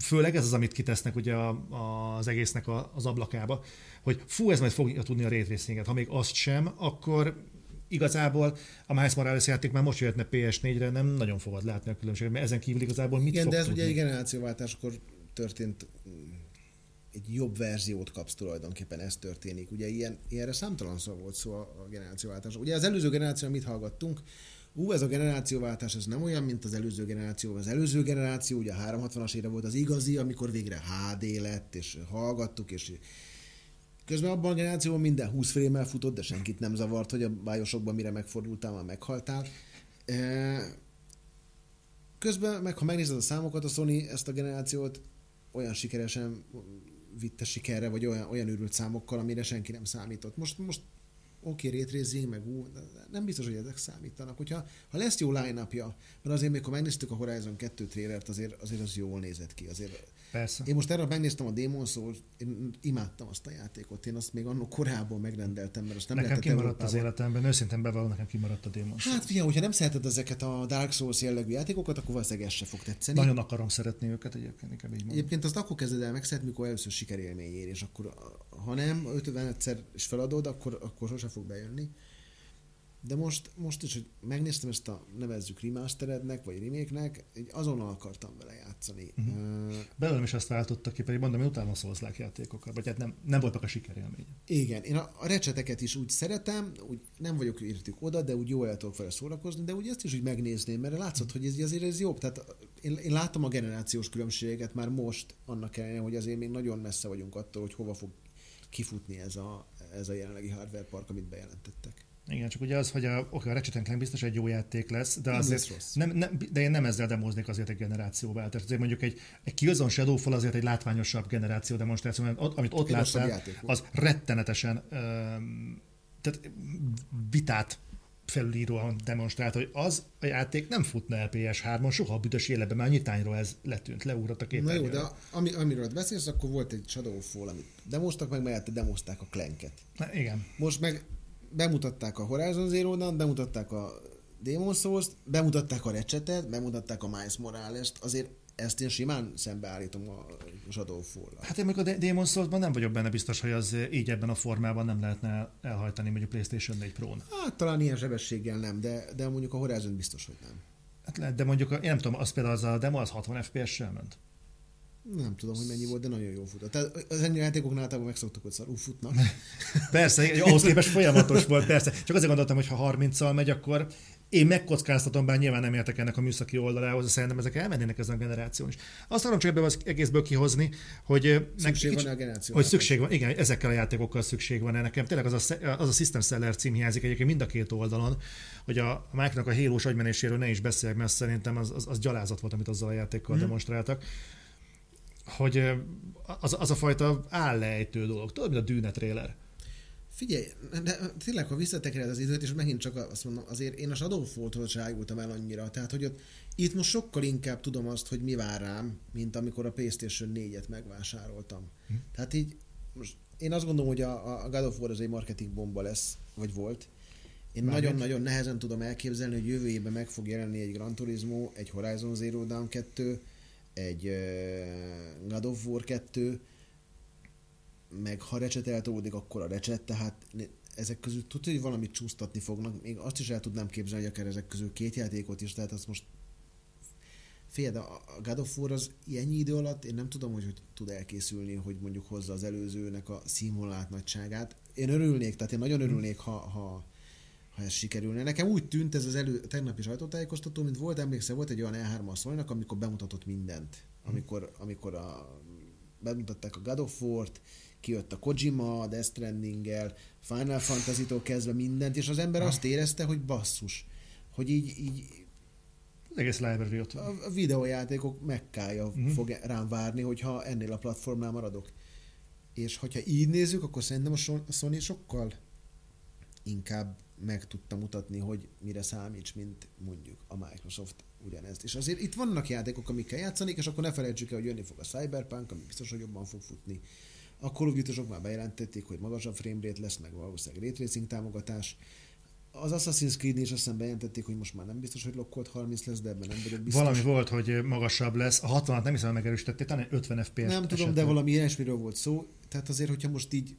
[SPEAKER 1] főleg ez az, amit kitesznek ugye a, az egésznek a, az ablakába, hogy fú, ez majd fogja tudni a ray tracinget. Ha még azt sem, akkor igazából a Miles Morales játék már most jöhetne PS4-re, nem nagyon fogod látni a különbséget, mert ezen kívül igazából mit
[SPEAKER 2] Igen, de ez
[SPEAKER 1] tudni?
[SPEAKER 2] ugye egy generációváltáskor történt mm, egy jobb verziót kapsz tulajdonképpen, ez történik. Ugye ilyen, ilyenre számtalan szó volt szó a generációváltás. Ugye az előző generáció, mit hallgattunk, ú, ez a generációváltás, ez nem olyan, mint az előző generáció. Az előző generáció, ugye a 360-as ére volt az igazi, amikor végre HD lett, és hallgattuk, és Közben abban a generációban minden 20 frame futott, de senkit nem zavart, hogy a bájosokban mire megfordultál, már meghaltál. Közben, meg ha megnézed a számokat, a Sony ezt a generációt olyan sikeresen vitte sikerre, vagy olyan, olyan őrült számokkal, amire senki nem számított. Most, most oké, okay, rétrézzénk, meg ú, nem biztos, hogy ezek számítanak. Hogyha ha lesz jó line mert azért még ha megnéztük a Horizon 2 trailert, azért, azért az jól nézett ki. Azért
[SPEAKER 1] Persze.
[SPEAKER 2] Én most erre megnéztem a Demon Souls, én imádtam azt a játékot. Én azt még annak korábban megrendeltem, mert azt nem
[SPEAKER 1] nekem
[SPEAKER 2] lehetett
[SPEAKER 1] kimaradt az életemben, őszintén bevallom, nekem kimaradt a Demon
[SPEAKER 2] Souls. Hát figyelj, hogyha nem szereted ezeket a Dark Souls jellegű játékokat, akkor valószínűleg ez se fog tetszeni.
[SPEAKER 1] Nagyon akarom szeretni őket egyébként, inkább így mondom.
[SPEAKER 2] Egyébként azt akkor kezded el megszeretni, mikor először sikerélmény ér, és akkor ha nem, 50 egyszer is feladod, akkor, akkor sose fog bejönni. De most, most is, hogy megnéztem ezt a nevezzük remasterednek, vagy remake-nek, így azonnal akartam vele játszani. Uh-huh. Uh,
[SPEAKER 1] Belőlem is ezt váltottak ki, pedig mondom, hogy utána szólzlák játékokat, vagy hát nem, nem voltak a sikerélmény.
[SPEAKER 2] Igen, én a, a recseteket is úgy szeretem, úgy nem vagyok értük oda, de úgy jól el tudok vele szórakozni, de úgy ezt is úgy megnézném, mert látszott, hogy ez azért ez jobb. Tehát én, én látom a generációs különbséget már most, annak ellenére, hogy azért még nagyon messze vagyunk attól, hogy hova fog kifutni ez a, ez a jelenlegi hardware park, amit bejelentettek.
[SPEAKER 1] Igen, csak ugye az, hogy a, oké, a Ratchet Clank biztos egy jó játék lesz, de
[SPEAKER 2] Nem
[SPEAKER 1] azért
[SPEAKER 2] rossz.
[SPEAKER 1] nem, nem, de én nem ezzel demoznék azért egy generációval. Tehát azért mondjuk egy, egy Killzone Shadowfall azért egy látványosabb generáció demonstráció, mert ott, amit ott
[SPEAKER 2] rosszabb
[SPEAKER 1] láttál, az rettenetesen um, tehát vitát felülíróan demonstrált, hogy az a játék nem futna el PS3-on, soha a büdös életben, már nyitányról ez letűnt, leugrott a
[SPEAKER 2] Na jó,
[SPEAKER 1] képernyőre.
[SPEAKER 2] de ami, amiről beszélsz, akkor volt egy Shadowfall, amit demoztak meg, mellette demozták a Clanket.
[SPEAKER 1] Na, igen.
[SPEAKER 2] Most meg bemutatták a Horizon zero Dawn, bemutatták a Demon souls bemutatták a Ratchetet, bemutatták a Miles Morales-t, azért ezt én simán szembeállítom a Shadowfall-ra.
[SPEAKER 1] Hát én még a Demon Souls-ban nem vagyok benne biztos, hogy az így ebben a formában nem lehetne elhajtani mondjuk PlayStation 4 Pro-n.
[SPEAKER 2] Hát talán ilyen sebességgel nem, de, de mondjuk a Horizon biztos, hogy nem.
[SPEAKER 1] Hát lehet, de mondjuk, a, én nem tudom, az például az a demo az 60 FPS-sel ment.
[SPEAKER 2] Nem tudom, hogy mennyi volt, de nagyon jó futott. Tehát az ennyi játékoknál általában megszoktuk, hogy szarul futnak. *laughs*
[SPEAKER 1] Persze, ahhoz képest folyamatos volt, persze. Csak azért gondoltam, hogy ha 30-al megy, akkor én megkockáztatom, bár nyilván nem értek ennek a műszaki oldalához, de szerintem ezek elmennének ezen a generáción is. Azt akarom csak ebből az egészből kihozni, hogy eh,
[SPEAKER 2] Szükség
[SPEAKER 1] nek-
[SPEAKER 2] van a generáció.
[SPEAKER 1] hogy szükség van, igen, ezekkel a játékokkal szükség van nekem. Tényleg az a, az a System Seller cím hiányzik egyébként mind a két oldalon, hogy a, a Mike-nak a hélós agymenéséről ne is beszéljek, mert szerintem az, az, az gyalázat volt, amit azzal a játékkal hmm. demonstráltak. Hogy az, az a fajta állejtő dolog, tudod, mint a Dűne trailer.
[SPEAKER 2] Figyelj, de tényleg, ha visszatekered az időt, és megint csak azt mondom, azért én a Shadowfall-tól se ájultam el annyira. Tehát, hogy ott, itt most sokkal inkább tudom azt, hogy mi vár rám, mint amikor a PlayStation 4-et megvásároltam. Hm. Tehát így, most én azt gondolom, hogy a, a God of War az egy marketing bomba lesz, vagy volt. Én nagyon-nagyon nehezen tudom elképzelni, hogy jövő évben meg fog jelenni egy Gran Turismo, egy Horizon Zero Dawn 2, egy uh, God of War 2, meg ha recset akkor a recset, tehát ezek közül tudja, hogy valamit csúsztatni fognak. Még azt is el tudnám képzelni, hogy akár ezek közül két játékot is, tehát azt most Fél, de a God of War az ennyi idő alatt, én nem tudom, hogy, hogy tud elkészülni, hogy mondjuk hozza az előzőnek a színvonalat nagyságát. Én örülnék, tehát én nagyon örülnék, ha, ha, ha ez sikerülne. Nekem úgy tűnt ez az elő, tegnapi sajtótájékoztató, mint volt, emlékszel, volt egy olyan E3 szólnak, amikor bemutatott mindent. Amikor, amikor a, bemutatták a God of War-t, kijött a Kojima, a Death Stranding-el, Final Fantasy-tól kezdve mindent, és az ember azt érezte, hogy basszus, hogy így, így
[SPEAKER 1] egész library ott van.
[SPEAKER 2] a videójátékok mekkája uh-huh. fog rám várni, hogyha ennél a platformnál maradok. És hogyha így nézzük, akkor szerintem a Sony sokkal inkább meg tudta mutatni, hogy mire számíts, mint mondjuk a Microsoft ugyanezt. És azért itt vannak játékok, amikkel játszanik, és akkor ne felejtsük el, hogy jönni fog a Cyberpunk, ami biztos, hogy jobban fog futni. A Call of már bejelentették, hogy magasabb framerate lesz, meg valószínűleg ray tracing támogatás. Az Assassin's Creed is aztán bejelentették, hogy most már nem biztos, hogy lokkolt 30 lesz, de ebben nem vagyok biztos.
[SPEAKER 1] Valami volt, hogy magasabb lesz. A 60-at nem hiszem megerősítették, talán 50 FPS.
[SPEAKER 2] Nem tudom,
[SPEAKER 1] esetleg.
[SPEAKER 2] de valami ilyesmiről volt szó. Tehát azért, hogyha most így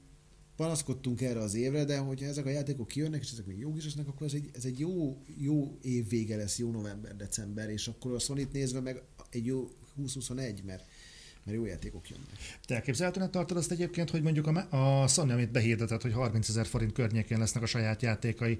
[SPEAKER 2] panaszkodtunk erre az évre, de hogyha ezek a játékok kijönnek, és ezek még jók is lesznek, akkor ez egy, ez egy jó, jó év vége lesz, jó november-december, és akkor a sony nézve meg egy jó 2021, mert, mert jó játékok jönnek.
[SPEAKER 1] Te elképzelhetően tartod azt egyébként, hogy mondjuk a, a Sony, amit behirdetett, hogy 30 ezer forint környékén lesznek a saját játékai,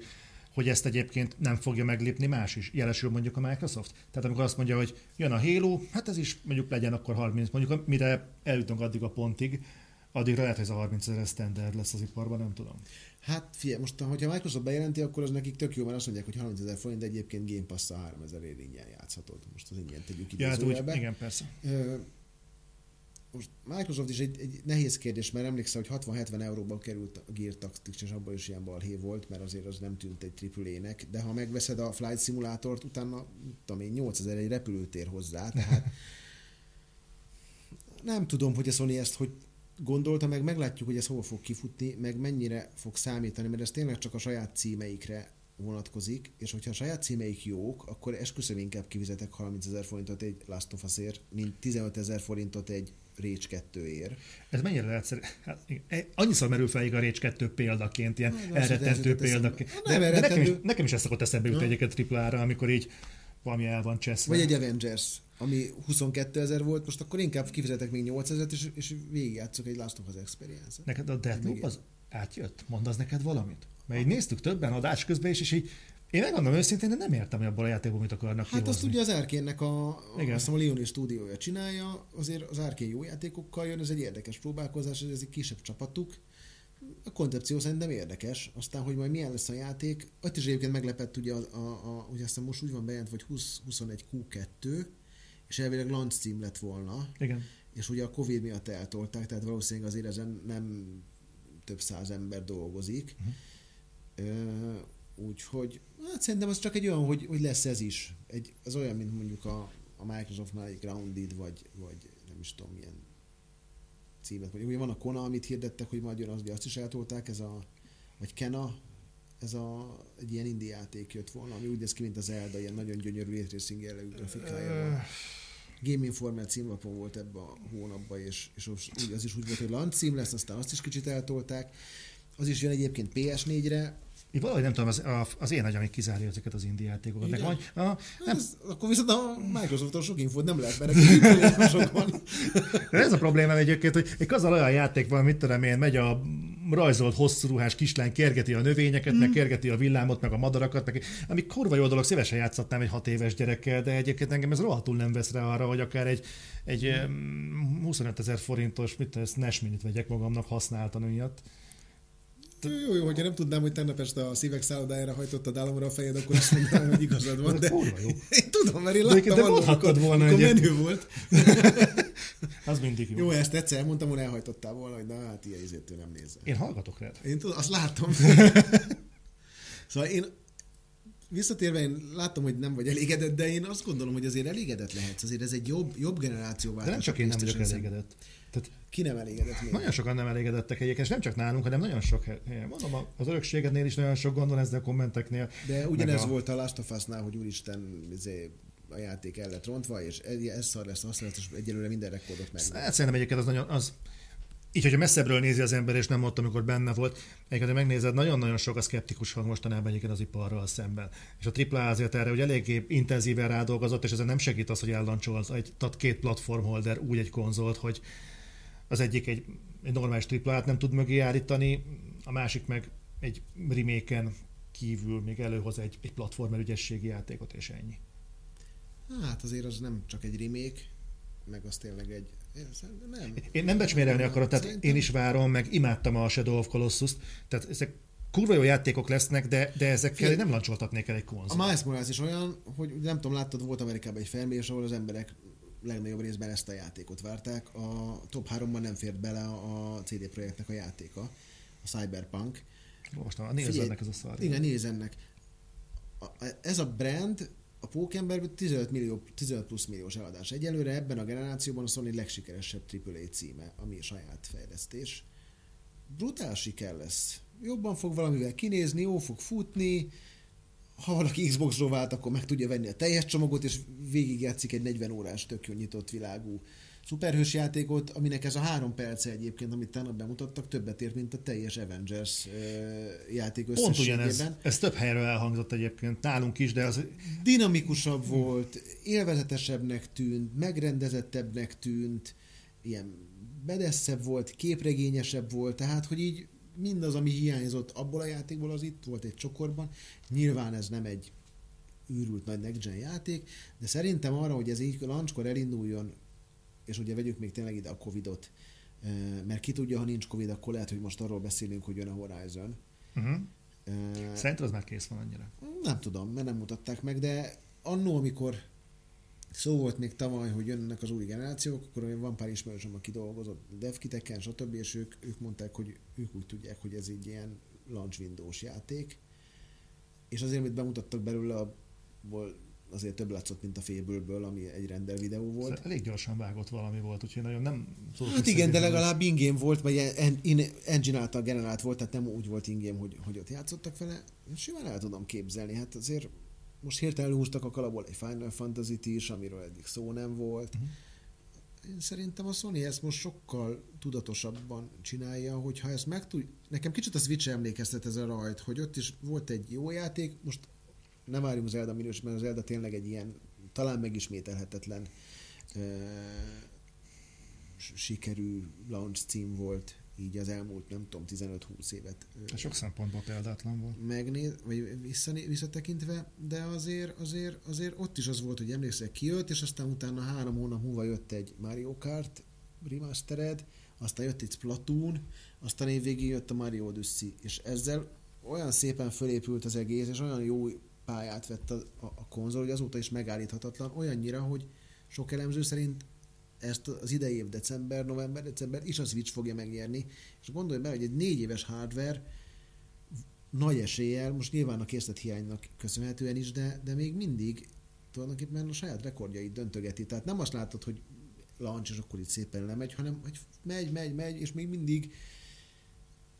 [SPEAKER 1] hogy ezt egyébként nem fogja meglépni más is, jelesül mondjuk a Microsoft. Tehát amikor azt mondja, hogy jön a Halo, hát ez is mondjuk legyen akkor 30, mondjuk mire eljutunk addig a pontig, addigra lehet, hogy ez a 30 ezer standard lesz az iparban, nem tudom.
[SPEAKER 2] Hát figyelj, most hogyha Microsoft bejelenti, akkor az nekik tök jó, mert azt mondják, hogy 30 ezer forint, de egyébként Game Pass-a 3000 ér ingyen játszhatod. Most az ingyen tegyük
[SPEAKER 1] Ja, hát úgy, igen, persze.
[SPEAKER 2] Ö, most Microsoft is egy, egy nehéz kérdés, mert emlékszel, hogy 60-70 euróban került a Gear Tactics, és abban is ilyen balhé volt, mert azért az nem tűnt egy AAA-nek, de ha megveszed a Flight Simulátort, utána, tudom én, 8000 egy repülőtér hozzá, tehát *laughs* nem tudom, hogy a Sony ezt hogy gondolta, meg meglátjuk, hogy ez hova fog kifutni, meg mennyire fog számítani, mert ez tényleg csak a saját címeikre vonatkozik, és hogyha a saját címeik jók, akkor esküszöm inkább kifizetek 30 ezer forintot egy Last of Us-ért, mint 15 ezer forintot egy Rage 2 ér.
[SPEAKER 1] Ez mennyire lehetszerű? Hát. E- annyiszor merül fel a Rage 2 példaként, ilyen
[SPEAKER 2] Hát,
[SPEAKER 1] elrettentő
[SPEAKER 2] jutott eszembe.
[SPEAKER 1] példaként.
[SPEAKER 2] Nem
[SPEAKER 1] De, de nekem, is,
[SPEAKER 2] elrettentő.
[SPEAKER 1] nekem is ezt szokott eszembe jutni egyébként triplára, amikor így valami el van cseszve.
[SPEAKER 2] Vagy egy Avengers, ami 22 ezer volt, most akkor inkább kifizetek még 8 ezeret, és, és végigjátszok egy Last of Us Experience-et.
[SPEAKER 1] Neked a Deathloop az átjött? Mond az neked valamit? Mert így néztük többen adás közben is, és így én megmondom őszintén, de nem értem, hogy abból a játékból mit akarnak
[SPEAKER 2] Hát azt
[SPEAKER 1] kihozni.
[SPEAKER 2] ugye az Arkénnek a, a,
[SPEAKER 1] Igen.
[SPEAKER 2] azt hiszem a Leonie stúdiója csinálja, azért az Arkane jó játékokkal jön, ez egy érdekes próbálkozás, ez egy kisebb csapatuk. A koncepció szerintem érdekes, aztán, hogy majd milyen lesz a játék. Ott is egyébként meglepett, ugye, a, a, a, ugye aztán most úgy van bejelentve, hogy 20, 21 Q2, és elvileg launch cím lett volna,
[SPEAKER 1] Igen.
[SPEAKER 2] és ugye a Covid miatt eltolták, tehát valószínűleg azért ezen nem több száz ember dolgozik. Uh-huh. Úgyhogy hát szerintem az csak egy olyan, hogy, hogy lesz ez is. Egy, az olyan, mint mondjuk a, a Microsoftnál egy Grounded, vagy, vagy nem is tudom milyen címet. Mondjuk, ugye van a Kona, amit hirdettek, hogy majd jön, az, ugye azt is eltolták, ez a, vagy Kena, ez a, egy ilyen indie játék jött volna, ami úgy néz ki, mint az Zelda, ilyen nagyon gyönyörű tracing jellegű grafikája. Game Informer címlapon volt ebbe a hónapban, és, és az, is úgy volt, hogy launch cím lesz, aztán azt is kicsit eltolták. Az is jön egyébként PS4-re.
[SPEAKER 1] Így valahogy nem tudom, az, az én agyam, kizárja ezeket az indie játékokat. Nekem, hogy, a,
[SPEAKER 2] Nem. Ez, akkor viszont a Microsofttól sok infót nem lehet, mert van. *laughs*
[SPEAKER 1] Ez a problémám egyébként, hogy egy az olyan játék van, mit tudom én, megy a rajzolt hosszú ruhás kislány, kergeti a növényeket, mm. meg kergeti a villámot, meg a madarakat, meg, ami kurva jó dolog, szívesen játszhatnám egy hat éves gyerekkel, de egyébként engem ez rohadtul nem vesz rá arra, hogy akár egy, egy mm. 25 ezer forintos, mit tudom, SNES minit vegyek magamnak használtan miatt.
[SPEAKER 2] Jó, jó, hogyha nem tudnám, hogy tegnap este a szívek szállodájára hajtottad államra a fejed, akkor azt mondanám, hogy igazad van, de
[SPEAKER 1] Kurva jó. *laughs*
[SPEAKER 2] én tudom, mert én
[SPEAKER 1] De
[SPEAKER 2] láttam
[SPEAKER 1] egyébként te
[SPEAKER 2] annól, amikor,
[SPEAKER 1] volna
[SPEAKER 2] amikor menő volt. *laughs*
[SPEAKER 1] Az mindig jó.
[SPEAKER 2] Jó, ezt egyszer elmondtam, hogy elhajtottál volna, hogy na hát ilyen izétől nem nézze.
[SPEAKER 1] Én hallgatok rád.
[SPEAKER 2] Én tudom, azt látom. *laughs* szóval én visszatérve én látom, hogy nem vagy elégedett, de én azt gondolom, hogy azért elégedett lehetsz. Azért ez egy jobb, jobb generációváltás.
[SPEAKER 1] De nem csak én nem vagyok elégedett. Tehát.
[SPEAKER 2] Ki nem elégedett még?
[SPEAKER 1] nagyon sokan nem elégedettek egyébként, és nem csak nálunk, hanem nagyon sok helyen. Mondom, az örökségednél is nagyon sok gond van ezzel a kommenteknél.
[SPEAKER 2] De ugyanez
[SPEAKER 1] a-
[SPEAKER 2] volt a Last of Us-nál, hogy úristen, izé, a játék el lett rontva, és ez, szar lesz, azt lesz, és egyelőre minden rekordot meg.
[SPEAKER 1] Hát szerintem egyébként az nagyon, az, így, hogyha messzebbről nézi az ember, és nem ott, amikor benne volt, egyébként, ha megnézed, nagyon-nagyon sok a szkeptikus hang mostanában egyébként az iparral szemben. És a AAA azért erre, hogy eléggé intenzíven rádolgozott, és ezen nem segít az, hogy ellancsolsz egy, tehát két platformholder úgy egy konzolt, hogy az egyik egy, egy normális AAA-t nem tud mögé állítani, a másik meg egy remake kívül még előhoz egy, egy platformer ügyességi játékot, és ennyi.
[SPEAKER 2] Hát azért az nem csak egy remake, meg az tényleg egy... Nem.
[SPEAKER 1] Én nem becsmérelni akarok, tehát
[SPEAKER 2] Szerintem-
[SPEAKER 1] én is várom, meg imádtam a Shadow of Colossus-t, tehát ezek kurva jó játékok lesznek, de, de ezekkel
[SPEAKER 2] Figyelj,
[SPEAKER 1] nem lancsoltatnék el egy
[SPEAKER 2] A
[SPEAKER 1] konzolt.
[SPEAKER 2] Miles Morales is olyan, hogy nem tudom, láttad, volt Amerikában egy felmérés, ahol az emberek legnagyobb részben ezt a játékot várták. A top 3-ban nem fért bele a CD Projektnek a játéka, a Cyberpunk.
[SPEAKER 1] Olvastam, nézz ennek ez a szar.
[SPEAKER 2] Igen, nézz ennek. A, ez a brand a Pókemberben 15, millió, 15 plusz milliós eladás. Egyelőre ebben a generációban a Sony legsikeresebb AAA címe, ami a saját fejlesztés. Brutál siker lesz. Jobban fog valamivel kinézni, jó fog futni, ha valaki Xbox-ról vált, akkor meg tudja venni a teljes csomagot, és végigjátszik egy 40 órás tök jó nyitott világú szuperhős játékot, aminek ez a három perce egyébként, amit tegnap bemutattak, többet ért, mint a teljes Avengers játék
[SPEAKER 1] Pont
[SPEAKER 2] összességében.
[SPEAKER 1] ugyanez, ez több helyről elhangzott egyébként, nálunk is, de az
[SPEAKER 2] Dinamikusabb volt, élvezetesebbnek tűnt, megrendezettebbnek tűnt, ilyen bedesszebb volt, képregényesebb volt, tehát hogy így mindaz, ami hiányzott abból a játékból, az itt volt egy csokorban. Nyilván ez nem egy űrült nagy next gen játék, de szerintem arra, hogy ez így launchkor elinduljon, és ugye vegyük még tényleg ide a Covidot, mert ki tudja, ha nincs Covid, akkor lehet, hogy most arról beszélünk, hogy jön a Horizon.
[SPEAKER 1] uh-huh. Szerintem az már kész van annyira.
[SPEAKER 2] nem tudom, mert nem mutatták meg, de annó, amikor szó volt még tavaly, hogy jönnek az új generációk, akkor van pár ismerősöm, aki dolgozott devkiteken, stb., és ők, ők mondták, hogy ők úgy tudják, hogy ez egy ilyen launch windows játék. És azért, amit bemutattak belőle, abból azért több látszott, mint a féből, ami egy render videó volt.
[SPEAKER 1] Szóval elég gyorsan vágott valami volt, úgyhogy nagyon nem tudok
[SPEAKER 2] Hát igen, de legalább ingame volt, vagy en- in- engine által generált volt, tehát nem úgy volt ingame, hogy, hogy ott játszottak vele. Simán el tudom képzelni, hát azért most hirtelen húztak a kalapból egy Final Fantasy-t is, amiről eddig szó nem volt.
[SPEAKER 1] Mhm.
[SPEAKER 2] Én szerintem a Sony ezt most sokkal tudatosabban csinálja, hogyha ezt meg tud... Nekem kicsit a Switch emlékeztet ez a rajt, hogy ott is volt egy jó játék, most nem várjunk Zelda mert az Zelda tényleg egy ilyen talán megismételhetetlen ö, sikerű launch cím volt így az elmúlt, nem tudom, 15-20 évet ö,
[SPEAKER 1] Sok szempontból példátlan volt.
[SPEAKER 2] megnéz, vagy visszané, visszatekintve, de azért, azért, azért ott is az volt, hogy emlékszel, kijött, és aztán utána három hónap múlva jött egy Mario Kart remastered, aztán jött egy Splatoon, aztán év végén jött a Mario Odyssey, és ezzel olyan szépen fölépült az egész, és olyan jó pályát vett a, a, konzol, hogy azóta is megállíthatatlan, olyannyira, hogy sok elemző szerint ezt az idei év december, november, december is a Switch fogja megnyerni, és gondolj bele, hogy egy négy éves hardware nagy eséllyel, most nyilván a készlet hiánynak köszönhetően is, de, de még mindig tulajdonképpen a saját rekordjait döntögeti. Tehát nem azt látod, hogy launch, és akkor itt szépen lemegy, hanem hogy megy, megy, megy, és még mindig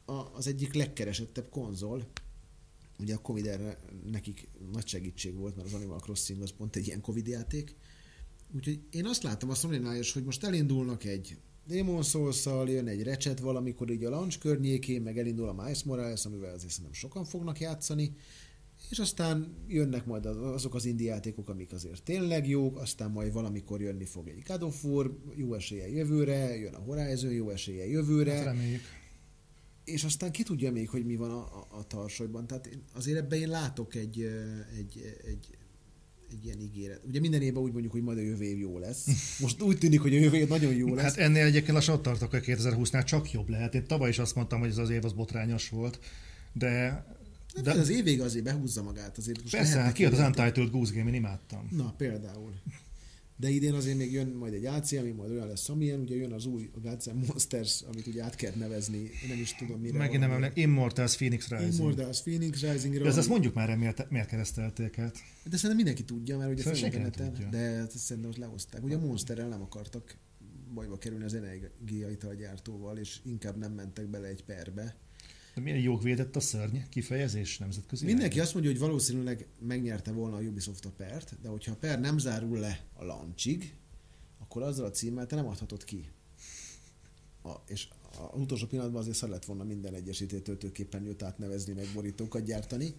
[SPEAKER 2] a, az egyik legkeresettebb konzol. Ugye a Covid erre nekik nagy segítség volt, mert az Animal Crossing az pont egy ilyen Covid játék. Úgyhogy én azt látom a sony hogy most elindulnak egy Demon souls jön egy Recset valamikor így a launch környékén, meg elindul a Miles Morales, amivel azért szerintem sokan fognak játszani, és aztán jönnek majd az- azok az indie játékok, amik azért tényleg jók, aztán majd valamikor jönni fog egy God of War, jó esélye jövőre, jön a Horizon, jó esélye jövőre,
[SPEAKER 1] Hát reméljük.
[SPEAKER 2] És aztán ki tudja még, hogy mi van a, a, a tarsolyban. Tehát én, azért ebben én látok egy, egy, egy, egy ilyen ígéret. Ugye minden évben úgy mondjuk, hogy majd a jövő év jó lesz. *laughs* Most úgy tűnik, hogy a jövő év nagyon jó lesz.
[SPEAKER 1] Hát ennél egyébként lassan ott tartok, hogy 2020-nál csak jobb lehet. Én tavaly is azt mondtam, hogy ez az év az botrányos volt, de,
[SPEAKER 2] de
[SPEAKER 1] de
[SPEAKER 2] az év vége azért behúzza magát. Azért most
[SPEAKER 1] persze, hát kijött az Untitled Goose Game, én imádtam.
[SPEAKER 2] Na, például. De idén azért még jön majd egy AC, ami majd olyan lesz, amilyen, ugye jön az új a Gods and Monsters, amit ugye át kell nevezni, én nem is tudom mire.
[SPEAKER 1] Megint nem emlékszem, Immortals Phoenix Rising.
[SPEAKER 2] Immortals Phoenix Rising
[SPEAKER 1] De ezt, ezt mondjuk már, miért, miért keresztelték át.
[SPEAKER 2] De szerintem mindenki tudja, mert ugye
[SPEAKER 1] tudja.
[SPEAKER 2] de ezt szerintem most lehozták. Ugye a Monsterrel nem akartak bajba kerülni az energiaitalgyártóval, és inkább nem mentek bele egy perbe.
[SPEAKER 1] De milyen jogvédett a szörny kifejezés nemzetközi?
[SPEAKER 2] Mindenki azt mondja, hogy valószínűleg megnyerte volna a Ubisoft a pert, de hogyha a per nem zárul le a launchig, akkor azzal a címmel te nem adhatod ki. A, és az utolsó pillanatban azért szar lett volna minden egyesítő töltőképernyőt átnevezni, meg borítókat gyártani.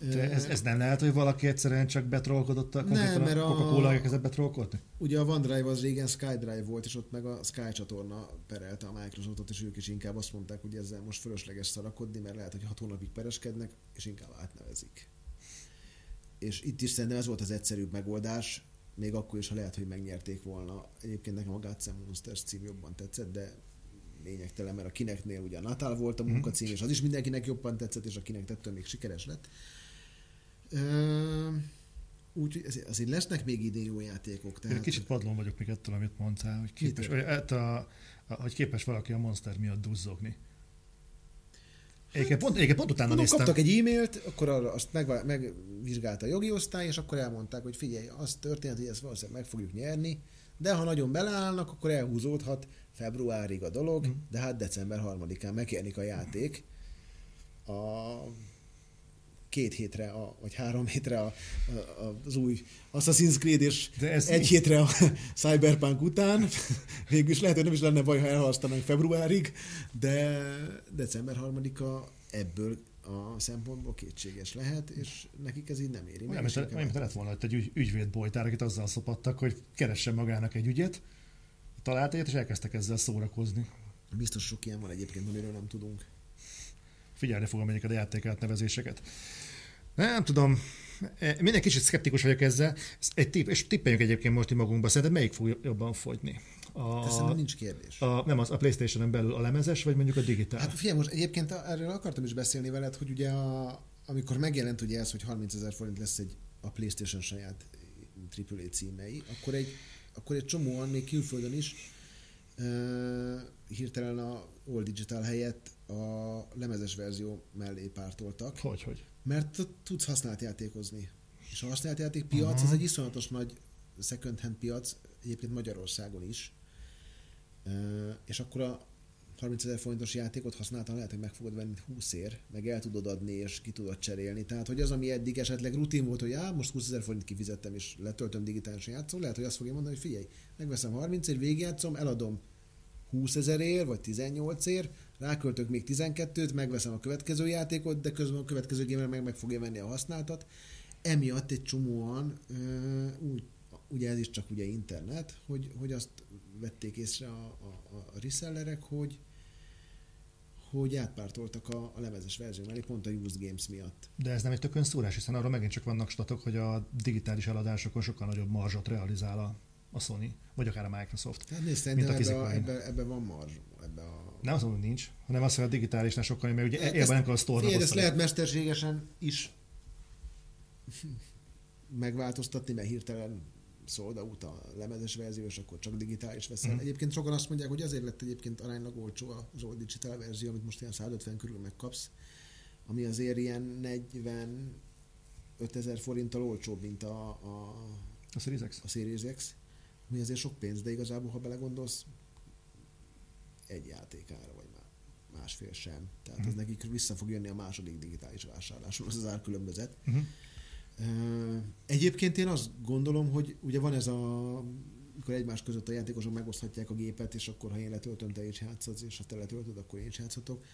[SPEAKER 1] Ez, ez nem lehet, hogy valaki egyszerűen csak betrollkodott a
[SPEAKER 2] Nem, mert
[SPEAKER 1] a Coca-Cola elkezdett betrollkodni?
[SPEAKER 2] Ugye a OneDrive az régen SkyDrive volt, és ott meg a Sky csatorna perelte a Microsoftot, és ők is inkább azt mondták, hogy ezzel most fölösleges szarakodni, mert lehet, hogy hat hónapig pereskednek, és inkább átnevezik. És itt is szerintem ez volt az egyszerűbb megoldás, még akkor is, ha lehet, hogy megnyerték volna. Egyébként nekem a and Monsters cím jobban tetszett, de lényegtelen, mert a Kinectnél ugye a Natal volt a munkacím, és az is mindenkinek jobban tetszett, és a Kinect ettől még sikeres lett. Úgyhogy azért- lesznek még idén jó játékok.
[SPEAKER 1] Én
[SPEAKER 2] Tehát...
[SPEAKER 1] kicsit padlón vagyok még ettől, amit mondtál, hogy képes, hogy, hát a, a, hogy képes valaki a monster miatt duzzogni. Egyébként pont, egyébként pont utána
[SPEAKER 2] Mondom,
[SPEAKER 1] néztem.
[SPEAKER 2] kaptak egy e-mailt, akkor arra azt meg, megvizsgálta a jogi osztály, és akkor elmondták, hogy figyelj, az történt, hogy ezt valószínűleg meg fogjuk nyerni, de ha nagyon beleállnak, akkor elhúzódhat februárig a dolog, mm. de hát december 3-án megjelenik a játék. A két hétre, a, vagy három hétre a, a, az új Assassin's Creed, és
[SPEAKER 1] De ez
[SPEAKER 2] egy
[SPEAKER 1] mi?
[SPEAKER 2] hétre a *laughs* Cyberpunk után. *laughs* Végülis lehet, hogy nem is lenne baj, ha elhalasztanánk februárig, de december 3-a ebből a szempontból kétséges lehet, és nekik ez így nem éri.
[SPEAKER 1] Olyan, mint, olyan, mint lett volna ott egy ügy, ügyvédbolytár, akit azzal szopattak, hogy keressen magának egy ügyet, talált egyet, és elkezdtek ezzel szórakozni.
[SPEAKER 2] Biztos sok ilyen van egyébként, amiről nem tudunk.
[SPEAKER 1] Figyelni fogom egyébként a játék átnevezéseket. Nem tudom, E, minden kicsit szkeptikus vagyok ezzel. Egy tipp, és tippeljünk egyébként most magunkba, szerinted melyik fog jobban fogyni?
[SPEAKER 2] De szerintem
[SPEAKER 1] A,
[SPEAKER 2] nincs kérdés.
[SPEAKER 1] a, nem az, a Playstation-en belül a lemezes, vagy mondjuk a digitál?
[SPEAKER 2] Hát figyelj, most egyébként erről akartam is beszélni veled, hogy ugye a, amikor megjelent ugye ez, hogy 30 ezer forint lesz egy a PlayStation saját AAA címei, akkor egy, akkor egy csomóan, még külföldön is, uh, hirtelen a All Digital helyett a lemezes verzió mellé pártoltak,
[SPEAKER 1] Hogy, hogy?
[SPEAKER 2] Mert tudsz használt játékozni. És a használt játék piac, ez egy iszonyatos nagy second hand piac, egyébként Magyarországon is. És akkor a 30 ezer forintos játékot használtan lehet, hogy meg fogod venni 20 ér, meg el tudod adni, és ki tudod cserélni. Tehát, hogy az, ami eddig esetleg rutin volt, hogy á, most 20 ezer forint kifizettem, és letöltöm digitálisan játszom, lehet, hogy azt fogja mondani, hogy figyelj, megveszem 30 ér, végigjátszom, eladom 20 ezerért, vagy 18 ér, ráköltök még 12-t, megveszem a következő játékot, de közben a következő gamer meg meg fogja venni a használtat. Emiatt egy csomóan, úgy, ugye ez is csak ugye internet, hogy, hogy azt vették észre a, a, a resellerek, hogy hogy átpártoltak a, a lemezes verzió mellé, pont a used games miatt.
[SPEAKER 1] De ez nem egy tök önszúrás, hiszen arra megint csak vannak statok, hogy a digitális eladásokon sokkal nagyobb marzsot realizál a, a Sony, vagy akár a Microsoft.
[SPEAKER 2] Hát nézd,
[SPEAKER 1] Mint a
[SPEAKER 2] szerintem ebbe, a,
[SPEAKER 1] fizikainak.
[SPEAKER 2] ebbe, ebbe, van marzs, ebbe a...
[SPEAKER 1] Nem azt mondom, hogy nincs, hanem azt, hogy a digitálisnál sokkal, mert ugye
[SPEAKER 2] Hát
[SPEAKER 1] élben nem kell a
[SPEAKER 2] Figyelj, ezt lehet mesterségesen is *laughs* megváltoztatni, mert hirtelen sold out a lemezes verzió, és akkor csak digitális veszel. Mm. Egyébként sokan azt mondják, hogy azért lett egyébként aránylag olcsó az Old Digital verzió, amit most ilyen 150 körül megkapsz, ami azért ilyen 45 ezer forinttal olcsóbb, mint a, a,
[SPEAKER 1] A Series X?
[SPEAKER 2] a Series X, ami azért sok pénz, de igazából, ha belegondolsz, egy játékára, vagy már másfél sem. Tehát
[SPEAKER 1] Mhm.
[SPEAKER 2] ez nekik vissza fog jönni a második digitális vásárláson, az az árkülönbözet.
[SPEAKER 1] Uh-huh.
[SPEAKER 2] Ö, Egyébként én azt gondolom, hogy ugye van ez a amikor egymás között a játékosok megoszthatják a gépet, és akkor ha én letöltöm, te is játszhatsz, és ha te letöltöd, akkor én is játszhatok.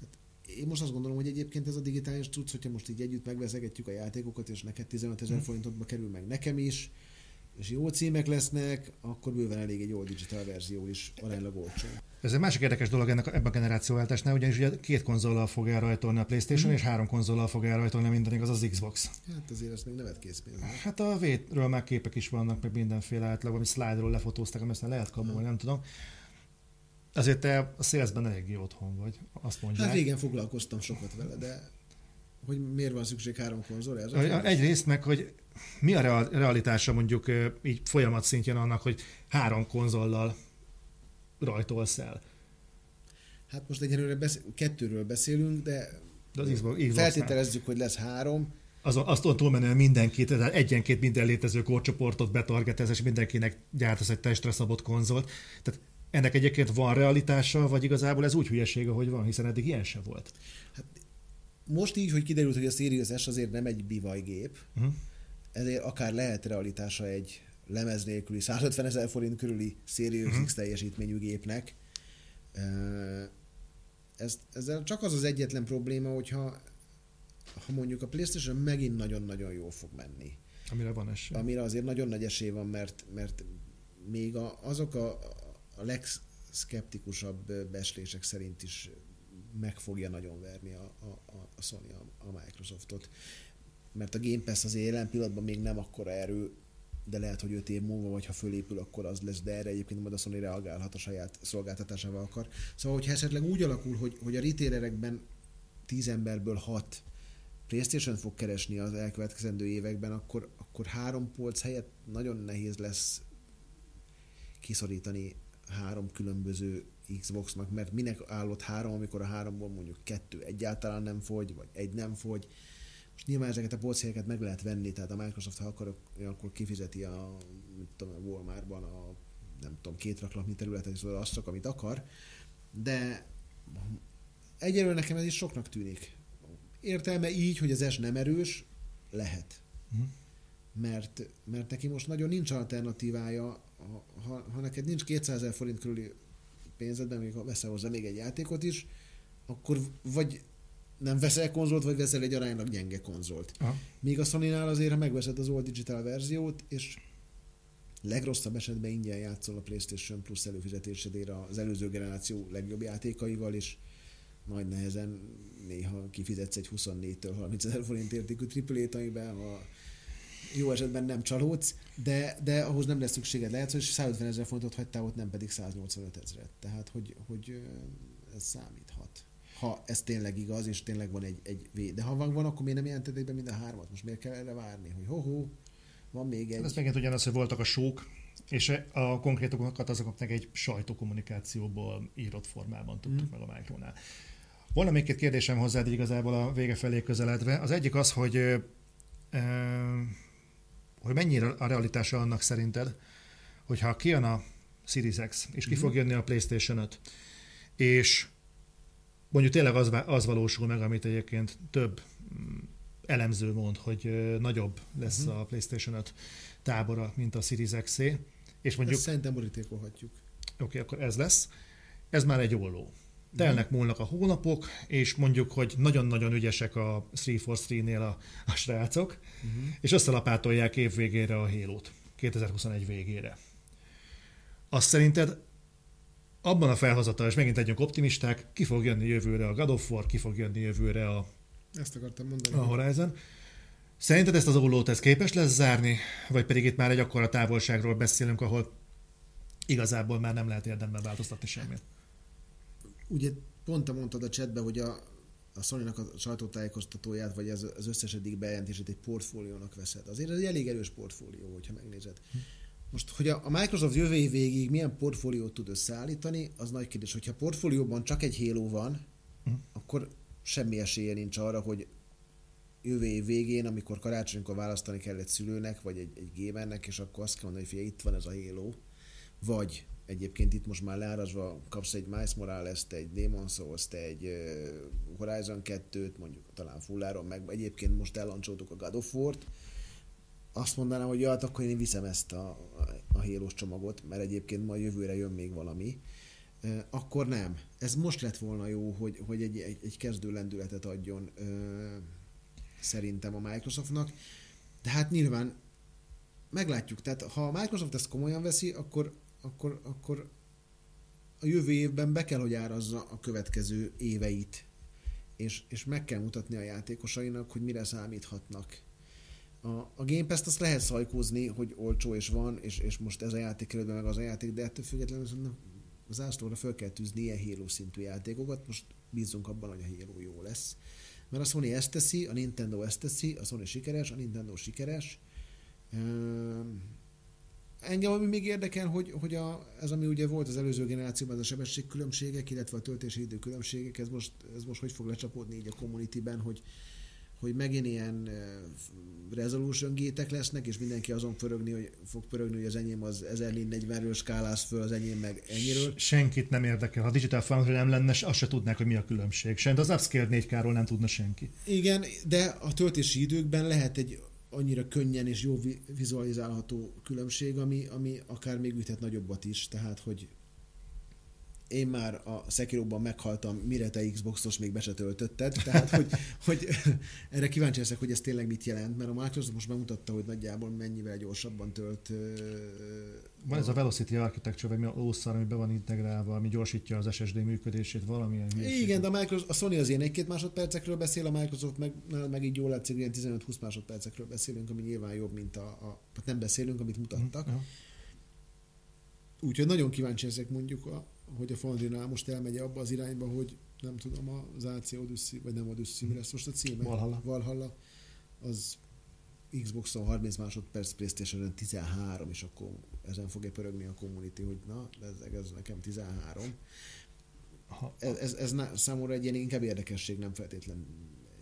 [SPEAKER 2] Tehát én most azt gondolom, hogy egyébként ez a digitális cucc, hogyha most így együtt megvezegetjük a játékokat, és neked 15 ezer forintotba kerül meg nekem is, és jó címek lesznek, akkor bőven elég egy jó digital verzió is aránylag olcsó.
[SPEAKER 1] Ez egy másik érdekes dolog ennek ebben a generációváltásnál, ugyanis ugye két konzollal fog elrajtolni a PlayStation, és három konzollal fog elrajtolni minden az az Xbox.
[SPEAKER 2] Hát azért ezt még nevet készpénz.
[SPEAKER 1] Hát a vétről már képek is vannak, meg mindenféle átlag, ami slide-ról lefotózták, amit aztán lehet kamolni, nem tudom. Azért te a salesben eléggé otthon vagy, azt mondják.
[SPEAKER 2] Hát régen foglalkoztam sokat vele, de hogy miért van szükség három konzolra? Ez.
[SPEAKER 1] Egyrészt meg, hogy mi a real- realitása mondjuk így folyamat szintjén annak, hogy három konzollal rajtolsz el.
[SPEAKER 2] Hát most egyelőre besz- kettőről beszélünk, de
[SPEAKER 1] De az Xbox, Xbox
[SPEAKER 2] feltételezzük, hogy lesz három.
[SPEAKER 1] azon, azon túlmenően mindenkit, tehát egyenként minden létező korcsoportot betargetez, és mindenkinek gyártasz egy testre szabott konzolt. Tehát ennek egyébként van realitása, vagy igazából ez úgy hülyeség, ahogy van, hiszen eddig ilyen se volt.
[SPEAKER 2] Most így, hogy kiderült, hogy a Series S azért nem egy bivajgép,
[SPEAKER 1] Uh-huh.
[SPEAKER 2] ezért akár lehet realitása egy lemez nélküli 150 ezer forint körüli Series
[SPEAKER 1] Mhm.
[SPEAKER 2] X teljesítményű gépnek. Ö, Ez, ezzel csak az az egyetlen probléma, hogyha ha mondjuk a PlayStation megint nagyon-nagyon jól fog menni,
[SPEAKER 1] Amire van esély.
[SPEAKER 2] amire azért nagyon nagy esély van, mert, mert még a, azok a, a legszkeptikusabb beslések szerint is meg fogja nagyon verni a, a, a- Sony a, a Microsoftot. Mert a Game Pass azért jelen pillanatban még nem akkora erő, de lehet, hogy 5 év múlva, vagy ha fölépül, akkor az lesz, de erre egyébként majd a Sony reagálhat a saját szolgáltatásával akar. Szóval, hogyha esetleg úgy alakul, hogy, hogy a retailerekben 10 emberből 6 PlayStation fog keresni az elkövetkezendő években, akkor, akkor három polc helyett nagyon nehéz lesz kiszorítani három különböző Xboxnak, mert minek állott három, amikor a háromból mondjuk kettő egyáltalán nem fogy, vagy egy nem fogy. Most nyilván ezeket a polchelyeket meg lehet venni, tehát a Microsoft, ha akar, akkor kifizeti a, mit tudom, a Walmartban a nem tudom, két raklatni területet, és azt csak, amit akar, de egyelőre nekem ez is soknak tűnik. Értelme így, hogy az S nem erős, lehet. Uh-huh. Mert, mert neki most nagyon nincs alternatívája, ha, ha neked nincs 200 ezer forint körüli pénzed, de még ha veszel hozzá még egy játékot is, akkor vagy nem veszel konzolt, vagy veszel egy aránylag gyenge konzolt. Aha. Míg a Sony-nál azért, ha megveszed az All Digital verziót, és legrosszabb esetben ingyen játszol a PlayStation Plus előfizetésedére az előző generáció legjobb játékaival, és nagy nehezen néha kifizetsz egy 24-től 30 ezer forint értékű triplét, amiben ha jó esetben nem csalódsz, de, de ahhoz nem lesz szükséged. Lehet, hogy 150 ezer fontot hagytál ott, nem pedig 185 ezeret. Tehát, hogy, hogy ez számíthat. Ha ez tényleg igaz, és tényleg van egy, egy V. De ha van, van, akkor miért nem jelentetek be mind a hármat? Most miért kell erre várni, hogy ho-ho, van még egy...
[SPEAKER 1] Ez megint ugyanaz, hogy voltak a sók, és a konkrétokat azoknak egy sajtókommunikációból írott formában tudtuk mm. meg a Micronál. Volna még két kérdésem hozzád igazából a vége felé közeledve. Az egyik az, hogy, hogy mennyire a realitása annak szerinted, hogyha kijön a Series X, és ki mm. fog jönni a PlayStation 5, és mondjuk tényleg az, az valósul meg, amit egyébként több mm, elemző mond, hogy nagyobb lesz uh-huh. a PlayStation 5 tábora, mint a Series x
[SPEAKER 2] És mondjuk... Ezt szerintem borítékolhatjuk.
[SPEAKER 1] Oké, okay, akkor ez lesz. Ez már egy olló. Telnek, múlnak a hónapok, és mondjuk, hogy nagyon-nagyon ügyesek a 343-nél a, a srácok, uh-huh. és összelapátolják év végére a halo 2021 végére. Azt szerinted abban a felhozatal, és megint legyünk optimisták, ki fog jönni jövőre a God of War, ki fog jönni jövőre a
[SPEAKER 2] ezt akartam mondani.
[SPEAKER 1] A Horizon. Szerinted ezt az ollót ez képes lesz zárni, vagy pedig itt már egy akkora távolságról beszélünk, ahol igazából már nem lehet érdemben változtatni semmit?
[SPEAKER 2] Ugye pont te mondtad a chatbe, hogy a, a sony a sajtótájékoztatóját, vagy az, az összes eddig bejelentését egy portfóliónak veszed. Azért ez egy elég erős portfólió, hogyha megnézed. Hm. Most, hogy a, Microsoft jövő év végig milyen portfóliót tud összeállítani, az nagy kérdés. Hogyha portfólióban csak egy Halo van, hm. akkor semmi esélye nincs arra, hogy jövő év végén, amikor karácsonykor választani kell egy szülőnek, vagy egy, egy gamernek, és akkor azt kell mondani, hogy figyelj, itt van ez a Halo, vagy egyébként itt most már leárazva kapsz egy Miles morales egy Demon souls egy Horizon 2-t, mondjuk talán fulláron, meg egyébként most ellancsoltuk a God of War-t, azt mondanám, hogy ja, hát akkor én viszem ezt a, a, halo csomagot, mert egyébként majd jövőre jön még valami akkor nem. Ez most lett volna jó, hogy, hogy egy, egy, egy kezdő lendületet adjon szerintem a Microsoftnak. De hát nyilván meglátjuk. Tehát ha a Microsoft ezt komolyan veszi, akkor, akkor, akkor a jövő évben be kell, hogy árazza a következő éveit. És, és meg kell mutatni a játékosainak, hogy mire számíthatnak. A, a Game Pass-t azt lehet szajkózni, hogy olcsó és van, és, és most ez a játék kerül meg az a játék, de ettől függetlenül az ászlóra fel kell tűzni ilyen Halo szintű játékokat, most bízunk abban, hogy a Halo jó lesz. Mert a Sony ezt teszi, a Nintendo ezt teszi, a Sony sikeres, a Nintendo sikeres. Engem ami még érdekel, hogy, hogy a, ez ami ugye volt az előző generációban, ez a sebességkülönbségek, illetve a töltési idő különbségek, ez most, ez most hogy fog lecsapódni így a community-ben, hogy, hogy megint ilyen resolution gétek lesznek, és mindenki azon pörögni, hogy fog pörögni, hogy az enyém az 1040-ről skáláz föl, az enyém meg ennyiről.
[SPEAKER 1] Senkit nem érdekel. Ha Digital Foundry nem lenne, azt se tudnák, hogy mi a különbség. Sent az upscale 4K-ról nem tudna senki.
[SPEAKER 2] Igen, de a töltési időkben lehet egy annyira könnyen és jó vizualizálható különbség, ami, ami akár még üthet nagyobbat is, tehát hogy én már a Sekiro-ban meghaltam, mire te Xboxos még be se töltötted, tehát hogy, hogy erre kíváncsi leszek, hogy ez tényleg mit jelent, mert a Microsoft most bemutatta, hogy nagyjából mennyivel gyorsabban tölt.
[SPEAKER 1] Van a... ez a Velocity Architecture, vagy mi a ószar, ami be van integrálva, ami gyorsítja az SSD működését, valamilyen
[SPEAKER 2] Igen, de a, Microsoft, a Sony az ilyen egy-két másodpercekről beszél, a Microsoft meg, meg így jól látszik, ilyen 15-20 másodpercekről beszélünk, ami nyilván jobb, mint a, a nem beszélünk, amit mutattak. Mm, Úgyhogy nagyon kíváncsi ezek mondjuk a, hogy a Fondinál most elmegy abba az irányba, hogy nem tudom, az AC Odyssey, vagy nem Odyssey, mi lesz most a címe?
[SPEAKER 1] Valhalla.
[SPEAKER 2] Valhalla. Az Xboxon 30 másodperc, Playstation 13, és akkor ezen fogja pörögni a community, hogy na, ez, ez nekem 13.
[SPEAKER 1] Ha,
[SPEAKER 2] Ez, ez, ez számomra egy ilyen inkább érdekesség, nem feltétlen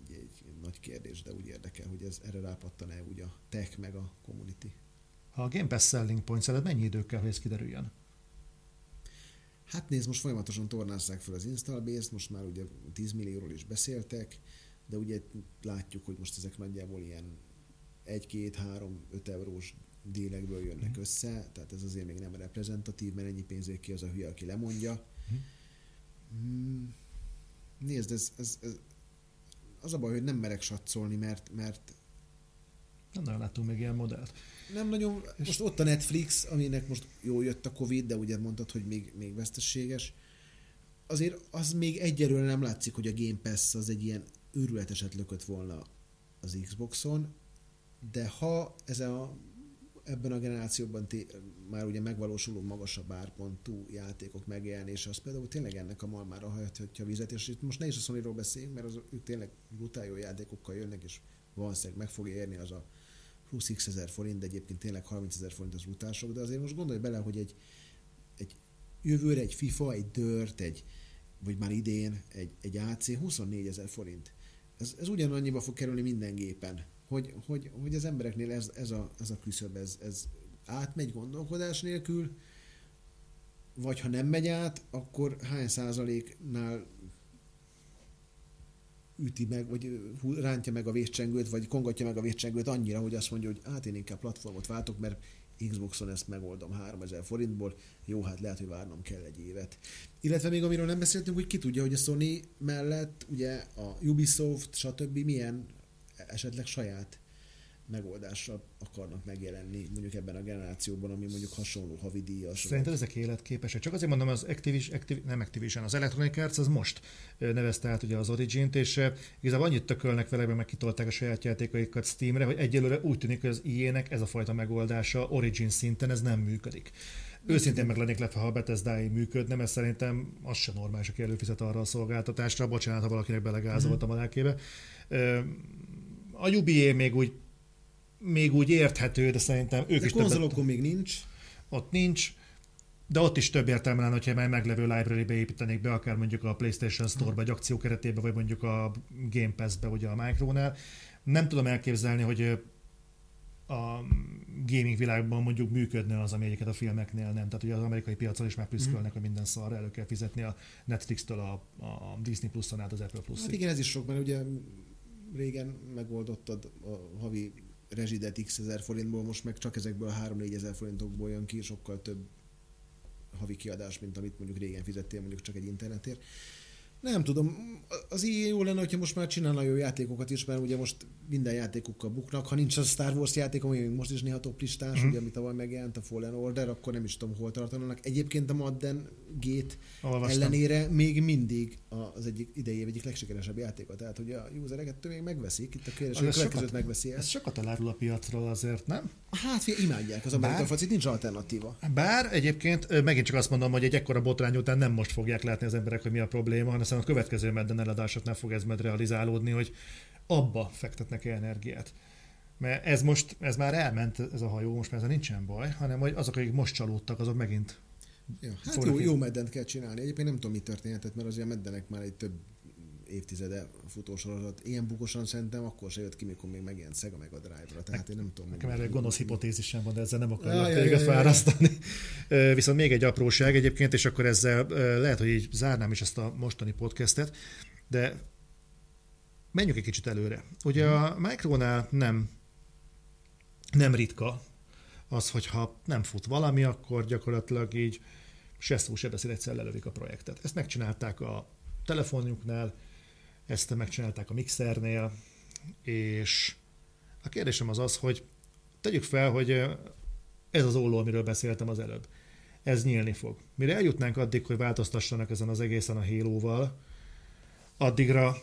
[SPEAKER 2] egy, egy nagy kérdés, de úgy érdekel, hogy ez erre rápattan-e úgy a tech meg a community.
[SPEAKER 1] ha a Game Pass selling point szerinted mennyi idő kell, hogy ez kiderüljön?
[SPEAKER 2] Hát nézd, most folyamatosan tornázzák fel az install base most már ugye 10 millióról is beszéltek, de ugye látjuk, hogy most ezek nagyjából ilyen 1-2-3-5 eurós dílekből jönnek össze, tehát ez azért még nem reprezentatív, mert ennyi pénzért ki az a hülye, aki lemondja. Hmm. Nézd, ez, ez, ez, az a baj, hogy nem merek satszolni, mert, mert
[SPEAKER 1] Nem nagyon láttunk még ilyen modellt.
[SPEAKER 2] nem nagyon, most ott a Netflix, aminek most jó jött a Covid, de ugye mondtad, hogy még, még veszteséges. Azért az még egyelőre nem látszik, hogy a Game Pass az egy ilyen őrületeset lökött volna az Xboxon, de ha ez a, ebben a generációban té- már ugye megvalósuló magasabb árpontú játékok megjelenése, az például tényleg ennek a malmára hajthatja a vizet, és itt most ne is a Sony-ról beszéljünk, mert az, ők tényleg brutál jó játékokkal jönnek, és valószínűleg meg fogja érni az a plusz x ezer forint, de egyébként tényleg 30 ezer forint az utások, de azért most gondolj bele, hogy egy, egy jövőre egy FIFA, egy Dirt, egy, vagy már idén egy, egy AC 24 ezer forint. Ez, ez ugyanannyiba fog kerülni minden gépen. Hogy, hogy, hogy az embereknél ez, ez, a, ez a küszöb, ez, ez átmegy gondolkodás nélkül, vagy ha nem megy át, akkor hány százaléknál üti meg, vagy rántja meg a vészcsengőt, vagy kongatja meg a vészcsengőt annyira, hogy azt mondja, hogy hát én inkább platformot váltok, mert Xboxon ezt megoldom 3000 forintból, jó, hát lehet, hogy várnom kell egy évet. Illetve még amiről nem beszéltünk, hogy ki tudja, hogy a Sony mellett ugye a Ubisoft, stb. milyen esetleg saját megoldással akarnak megjelenni mondjuk ebben a generációban, ami mondjuk hasonló havidíjas.
[SPEAKER 1] Szerinted ezek életképesek? Csak azért mondom, az Activision, Activ, nem Activision, az Electronic Arts az most nevezte át ugye az Origin-t, és igazából annyit tökölnek vele, mert megkitolták a saját játékaikat Steamre, hogy egyelőre úgy tűnik, hogy az IE-nek ez a fajta megoldása Origin szinten ez nem működik. Őszintén meg lennék lepve, ha a bethesda működne, mert szerintem az sem normális, aki előfizet arra a szolgáltatásra. Bocsánat, ha valakinek belegázoltam a lelkébe. A UBA még úgy még úgy érthető, de szerintem ők
[SPEAKER 2] De
[SPEAKER 1] is többet,
[SPEAKER 2] konzolokon még nincs.
[SPEAKER 1] ott nincs, de ott is több értelme lenne, hogyha már meglevő library-be építenék be, akár mondjuk a PlayStation Store-ba, egy akció keretében, vagy mondjuk a Game Pass-be, ugye a Micronál. Nem tudom elképzelni, hogy a gaming világban mondjuk működne az, ami egyiket a filmeknél nem. Tehát ugye az amerikai piacon is már prüszkölnek, hogy minden szarra elő kell fizetni a Netflix-től a, a Disney Plus-on át az Apple plus
[SPEAKER 2] Hát igen, ez is sok, mert ugye régen megoldottad a havi rezsidet x ezer forintból, most meg csak ezekből a 3-4 ezer forintokból jön ki, sokkal több havi kiadás, mint amit mondjuk régen fizettél mondjuk csak egy internetért. Nem tudom, az ilyen jó lenne, hogyha most már csinálna jó játékokat is, mert ugye most minden játékukkal buknak. Ha nincs a Star Wars játék, ami még most is néha top listás,
[SPEAKER 1] Mhm.
[SPEAKER 2] uh-huh. ugye, amit tavaly megjelent a Fallen Order, akkor nem is tudom, hol tartanak. Egyébként a Madden Gate
[SPEAKER 1] Olvastam.
[SPEAKER 2] ellenére még mindig az egyik idei egyik legsikeresebb játéka. Tehát, hogy a userek ettől még megveszik, itt a kérdés, hogy a
[SPEAKER 1] ez
[SPEAKER 2] következőt
[SPEAKER 1] sokat-
[SPEAKER 2] megveszi
[SPEAKER 1] Ez
[SPEAKER 2] ezt.
[SPEAKER 1] sokat elárul a piacról azért, nem?
[SPEAKER 2] Hát, fia, imádják az amerikai focit, nincs alternatíva.
[SPEAKER 1] Bár egyébként megint csak azt mondom, hogy egy ekkora botrány után nem most fogják látni az emberek, hogy mi a probléma, hanem aztán a következő medden eladásoknál fog ez majd realizálódni, hogy abba fektetnek -e energiát. Mert ez most, ez már elment, ez a hajó, most már ezzel nincsen baj, hanem hogy azok, akik most csalódtak, azok megint
[SPEAKER 2] Ja, hát jó, jó meddent kell csinálni. Egyébként nem tudom, mi történhetett, mert azért a meddenek már egy több évtizede futósorozat. Ilyen bukosan szerintem akkor se jött ki, mikor még megjelent Sega meg a Drive-ra. Tehát én nem tudom.
[SPEAKER 1] Nekem erre gonosz hipotézisem van, de ezzel nem akarok téged fárasztani. Viszont még egy apróság egyébként, és akkor ezzel lehet, hogy így zárnám is ezt a mostani podcastet, de menjünk egy kicsit előre. Ugye a Micronál nem, nem ritka az, hogyha nem fut valami, akkor gyakorlatilag így se szó, se beszél, egyszer lelövik a projektet. Ezt megcsinálták a telefonjuknál, ezt megcsinálták a mixernél, és a kérdésem az az, hogy tegyük fel, hogy ez az olló, amiről beszéltem az előbb, ez nyílni fog. Mire eljutnánk addig, hogy változtassanak ezen az egészen a Halo-val, addigra,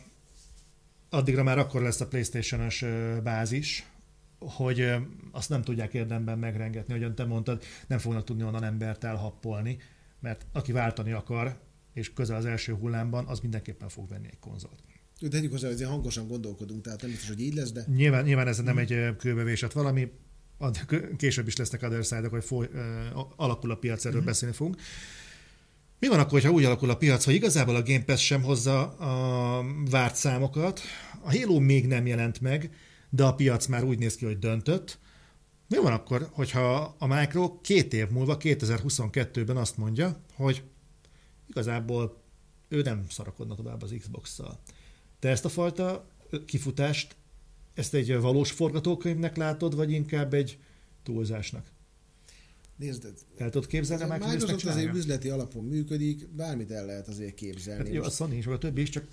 [SPEAKER 1] addigra már akkor lesz a PlayStation-os ö, bázis, hogy azt nem tudják érdemben megrengetni, ahogyan te mondtad, nem fognak tudni onnan embert elhappolni, mert aki váltani akar, és közel az első hullámban, az mindenképpen fog venni egy konzolt.
[SPEAKER 2] Tegyük hozzá, hogy azért hangosan gondolkodunk, tehát nem biztos, hogy így lesz, de
[SPEAKER 1] Nyilván, nyilván ez nem egy kőbevésett valami, ad, kö- később is lesznek other side hogy foly, alakul a piac, erről beszélni fogunk. Mi van akkor, ha úgy alakul a piac, hogy igazából a Game Pass sem hozza a várt számokat, a Halo még nem jelent meg, de a piac már úgy néz ki, hogy döntött. Mi van akkor, hogyha a Micro két év múlva, 2022-ben azt mondja, hogy igazából ő nem szarakodna tovább az Xbox-szal. Te ezt a fajta kifutást, ezt egy valós forgatókönyvnek látod, vagy inkább egy túlzásnak?
[SPEAKER 2] nézd,
[SPEAKER 1] El tudod képzelni,
[SPEAKER 2] a
[SPEAKER 1] a Microsoft
[SPEAKER 2] azért üzleti alapon működik, bármit el lehet azért képzelni.
[SPEAKER 1] Hát jó, a Sony is, meg a többi is, csak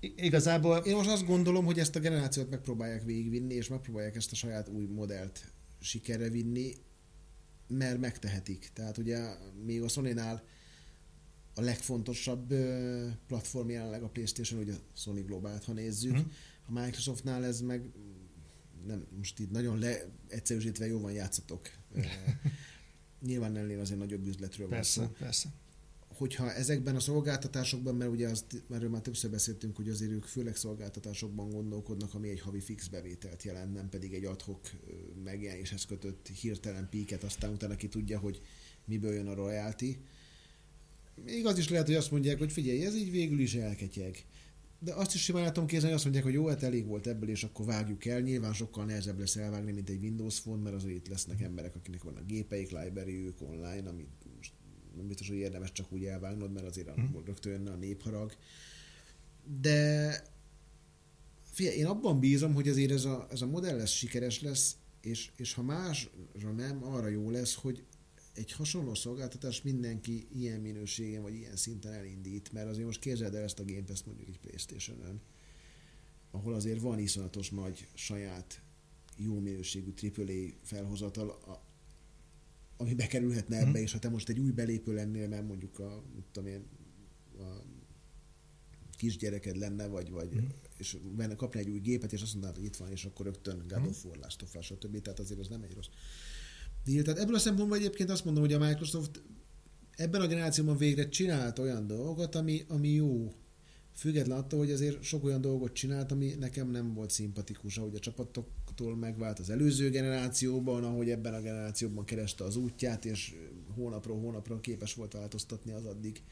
[SPEAKER 1] igazából
[SPEAKER 2] Én most azt gondolom, hogy ezt a generációt megpróbálják végigvinni, és megpróbálják ezt a saját új modellt sikerre vinni, mert megtehetik. Tehát ugye még a Sony-nál a legfontosabb platform jelenleg a PlayStation, ugye a Sony Globált, ha nézzük.
[SPEAKER 1] Mhm.
[SPEAKER 2] A Microsoftnál ez meg nem, most itt nagyon leegyszerűsítve jó van játszatok. *laughs* Nyilván ennél azért nagyobb üzletről van szó
[SPEAKER 1] persze, persze.
[SPEAKER 2] hogyha ezekben a szolgáltatásokban, mert ugye azt, erről már többször beszéltünk, hogy azért ők főleg szolgáltatásokban gondolkodnak, ami egy havi fix bevételt jelent, nem pedig egy adhok megjelenéshez kötött hirtelen píket, aztán utána ki tudja, hogy miből jön a royalty. Még az is lehet, hogy azt mondják, hogy figyelj, ez így végül is elketyeg. De azt is simán el tudom képzelni, hogy azt mondják, hogy jó, hát elég volt ebből, és akkor vágjuk el. Nyilván sokkal nehezebb lesz elvágni, mint egy Windows Phone, mert azért itt lesznek emberek, akinek vannak gépeik, library ők online, amit most nem biztos, hogy érdemes csak úgy elvágnod, mert azért
[SPEAKER 1] Mhm.
[SPEAKER 2] mm. rögtön jönne a népharag. De figyelj, én abban bízom, hogy azért ez a, ez a modell lesz sikeres lesz, és, és ha másra nem, arra jó lesz, hogy egy hasonló szolgáltatás mindenki ilyen minőségen vagy ilyen szinten elindít, mert azért most képzeld el ezt a Game Pass mondjuk egy Playstation-ön, ahol azért van iszonyatos nagy saját jó minőségű AAA felhozatal, a, ami bekerülhetne ebbe,
[SPEAKER 1] Mhm.
[SPEAKER 2] és ha te most egy új belépő lennél, mert mondjuk a, tudom én, a kisgyereked lenne, vagy, vagy
[SPEAKER 1] Mhm.
[SPEAKER 2] és benne kapna egy új gépet, és azt mondanád, hogy itt van, és akkor rögtön God
[SPEAKER 1] Mhm.
[SPEAKER 2] of War, Last of Us, stb. Tehát azért ez nem egy rossz deal. Tehát ebből a szempontból egyébként azt mondom, hogy a Microsoft ebben a generációban végre csinált olyan dolgokat, ami, ami jó. Független attól, hogy azért sok olyan dolgot csinált, ami nekem nem volt szimpatikus, ahogy a csapatoktól megvált az előző generációban, ahogy ebben a generációban kereste az útját, és hónapról hónapra képes volt változtatni az addig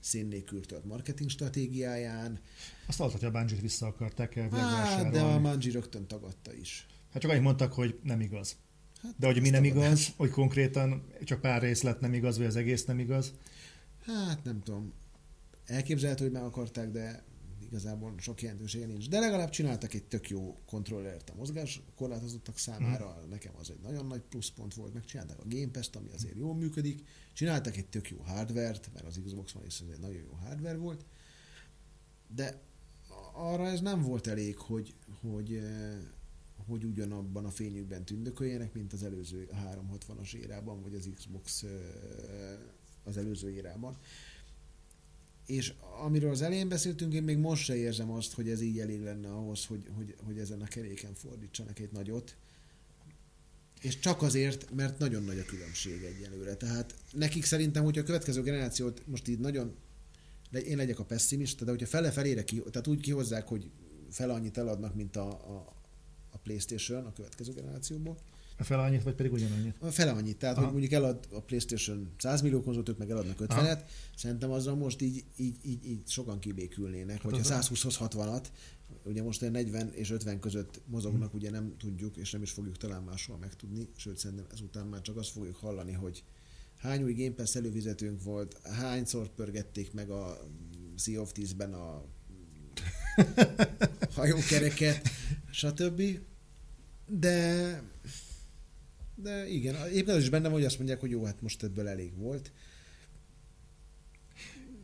[SPEAKER 2] szín nélkül tört marketing stratégiáján.
[SPEAKER 1] Azt hallott, hogy a Bungie-t vissza akarták
[SPEAKER 2] Hát, de a Manji rögtön tagadta is.
[SPEAKER 1] Hát csak annyit mondtak, hogy nem igaz.
[SPEAKER 2] Hát,
[SPEAKER 1] De hogy mi nem
[SPEAKER 2] tagadás.
[SPEAKER 1] igaz, hogy konkrétan csak pár részlet nem igaz, vagy az egész nem igaz.
[SPEAKER 2] Hát nem tudom. Elképzelhető, hogy meg akarták, de igazából sok jelentősége nincs. De legalább csináltak egy tök jó kontrollert a mozgás korlátozottak számára.
[SPEAKER 1] Mhm.
[SPEAKER 2] Nekem az egy nagyon nagy pluszpont volt. Megcsinálták a Game Pass-t, ami azért jól működik. Csináltak egy tök jó hardvert, mert az Xbox One is egy nagyon jó hardware volt. De arra ez nem volt elég, hogy, hogy, eh, hogy ugyanabban a fényükben tündököljenek, mint az előző 360-as érában, vagy az Xbox az előző érában. És amiről az elején beszéltünk, én még most se érzem azt, hogy ez így elég lenne ahhoz, hogy, hogy, hogy ezen a keréken fordítsanak egy nagyot. És csak azért, mert nagyon nagy a különbség egyelőre. Tehát nekik szerintem, hogyha a következő generációt most így nagyon, én legyek a pessimista, de hogyha fele-felére, ki, tehát úgy kihozzák, hogy fele annyit eladnak, mint a, a, a Playstation a következő generációból,
[SPEAKER 1] A fel annyit, vagy pedig ugyanannyit.
[SPEAKER 2] a Fele annyit, tehát
[SPEAKER 1] Aha.
[SPEAKER 2] hogy mondjuk elad a PlayStation 100 millió konzolt, ők meg eladnak 50-et, szerintem azzal most így, így, így, így sokan kibékülnének.
[SPEAKER 1] Hát
[SPEAKER 2] Hogyha
[SPEAKER 1] az a-
[SPEAKER 2] 120-hoz 60-at, ugye most olyan 40 és 50 között mozognak, ugye nem tudjuk, és nem is fogjuk talán máshol megtudni, sőt szerintem ezután már csak azt fogjuk hallani, hogy hány új Game Pass előfizetőnk volt, hányszor pörgették meg a Sea of Thieves-ben a *laughs* hajókereket, stb. De de igen, éppen az is benne van, hogy azt mondják, hogy jó, hát most ebből elég volt.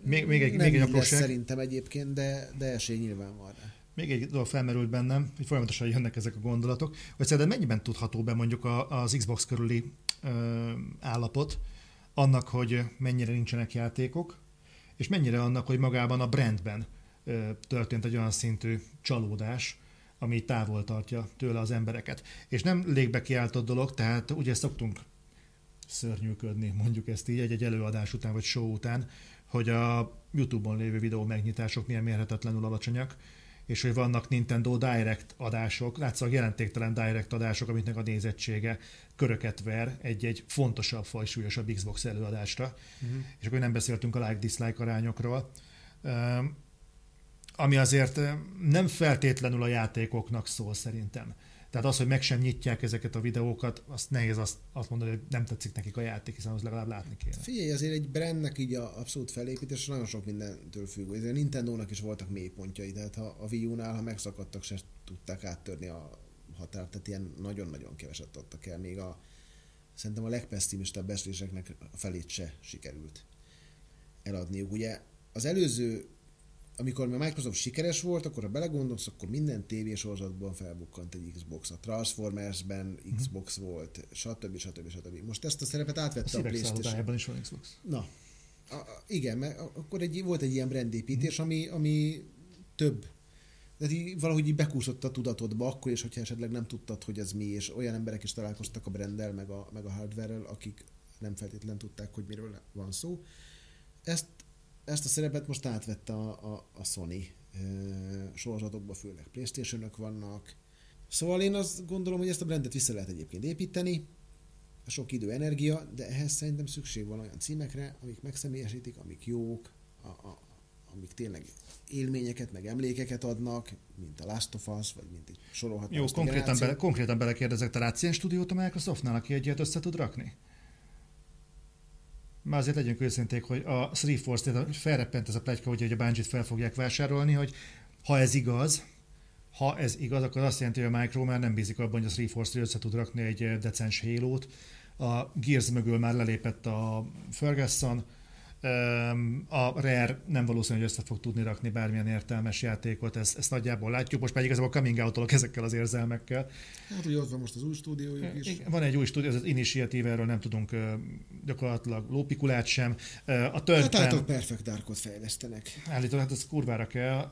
[SPEAKER 1] Még, még egy,
[SPEAKER 2] Nem
[SPEAKER 1] még egy apróság.
[SPEAKER 2] szerintem egyébként, de, de esély nyilván van rá.
[SPEAKER 1] Még egy dolog felmerült bennem, hogy folyamatosan jönnek ezek a gondolatok, hogy szerinted mennyiben tudható be mondjuk az Xbox körüli ö, állapot, annak, hogy mennyire nincsenek játékok, és mennyire annak, hogy magában a brandben történt egy olyan szintű csalódás, ami távol tartja tőle az embereket. És nem légbe kiáltott dolog, tehát ugye szoktunk szörnyűködni, mondjuk ezt így egy-egy előadás után, vagy show után, hogy a YouTube-on lévő videó megnyitások milyen mérhetetlenül alacsonyak, és hogy vannak Nintendo Direct adások, látszólag jelentéktelen Direct adások, amiknek a nézettsége köröket ver egy-egy fontosabb, fajsúlyosabb Xbox előadásra. Uh-huh. És akkor nem beszéltünk a like-dislike arányokról, ami azért nem feltétlenül a játékoknak szól szerintem. Tehát az, hogy meg sem nyitják ezeket a videókat, azt nehéz azt, azt mondani, hogy nem tetszik nekik a játék, hiszen az legalább látni kéne.
[SPEAKER 2] Figyelj, azért egy brandnek így a abszolút felépítés nagyon sok mindentől függ. A Nintendo-nak is voltak mélypontjai, tehát ha a Wii U-nál, ha megszakadtak, se tudták áttörni a határt, tehát ilyen nagyon-nagyon keveset adtak el, még a szerintem a legpesszimistább beszéléseknek a felét se sikerült eladniuk. Ugye az előző amikor a Microsoft sikeres volt, akkor ha belegondolsz, akkor minden tévésorozatban felbukkant egy Xbox. A Transformers-ben mhm. Xbox uh-huh. volt, stb. stb. stb. Most ezt a szerepet átvette a, a
[SPEAKER 1] PlayStation. is van Xbox.
[SPEAKER 2] Na, a, a, igen, mert akkor egy, volt egy ilyen brandépítés, uh-huh. ami, ami több de így, valahogy így bekúszott a tudatodba akkor, és hogyha esetleg nem tudtad, hogy ez mi, és olyan emberek is találkoztak a branddel, meg a, meg a hardware akik nem feltétlenül tudták, hogy miről van szó. Ezt ezt a szerepet most átvette a, a, a Sony sorozatokban, főleg playstation vannak. Szóval én azt gondolom, hogy ezt a brandet vissza lehet egyébként építeni, sok idő, energia, de ehhez szerintem szükség van olyan címekre, amik megszemélyesítik, amik jók, a, a, amik tényleg élményeket, meg emlékeket adnak, mint a Last of Us, vagy mint egy sorolható.
[SPEAKER 1] Jó, konkrétan, bele, konkrétan belekérdezek, te látsz ilyen stúdiót a Microsoftnál, aki egyet össze tud rakni? Már azért legyünk őszinték, hogy a Force, felreppent ez a plegyka, hogy a Bungie-t fel fogják vásárolni, hogy ha ez igaz, ha ez igaz, akkor azt jelenti, hogy a Micro már nem bízik abban, hogy a Force össze tud rakni egy decens halo A Gears mögül már lelépett a Ferguson, a Rare nem valószínű, hogy össze fog tudni rakni bármilyen értelmes játékot, ezt, ezt nagyjából látjuk, most már igazából coming out ezekkel az érzelmekkel.
[SPEAKER 2] Hát ugye ott van most az új stúdiójuk is.
[SPEAKER 1] Van egy új stúdió, az Initiative, erről nem tudunk gyakorlatilag lópikulát sem.
[SPEAKER 2] A törpen, hát hát Perfect Darkot fejlesztenek.
[SPEAKER 1] Állítólag, hát ez kurvára kell.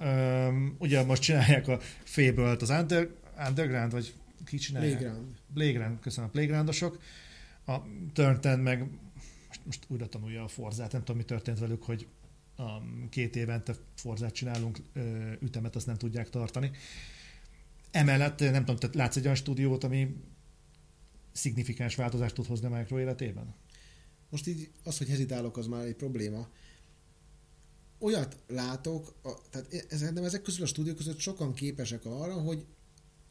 [SPEAKER 1] Ugye most csinálják a fable az Under, Underground, vagy ki csinálják?
[SPEAKER 2] Playground.
[SPEAKER 1] Playground, köszönöm, a Playgroundosok. A Turn meg most újra tanulja a Forzát, nem tudom, mi történt velük, hogy a két évente Forzát csinálunk, ütemet azt nem tudják tartani. Emellett nem tudom, te látsz egy olyan stúdiót, ami szignifikáns változást tud hozni a Micro életében?
[SPEAKER 2] Most így az, hogy hezitálok, az már egy probléma. Olyat látok, a, tehát szerintem ezek közül a stúdiók között sokan képesek arra, hogy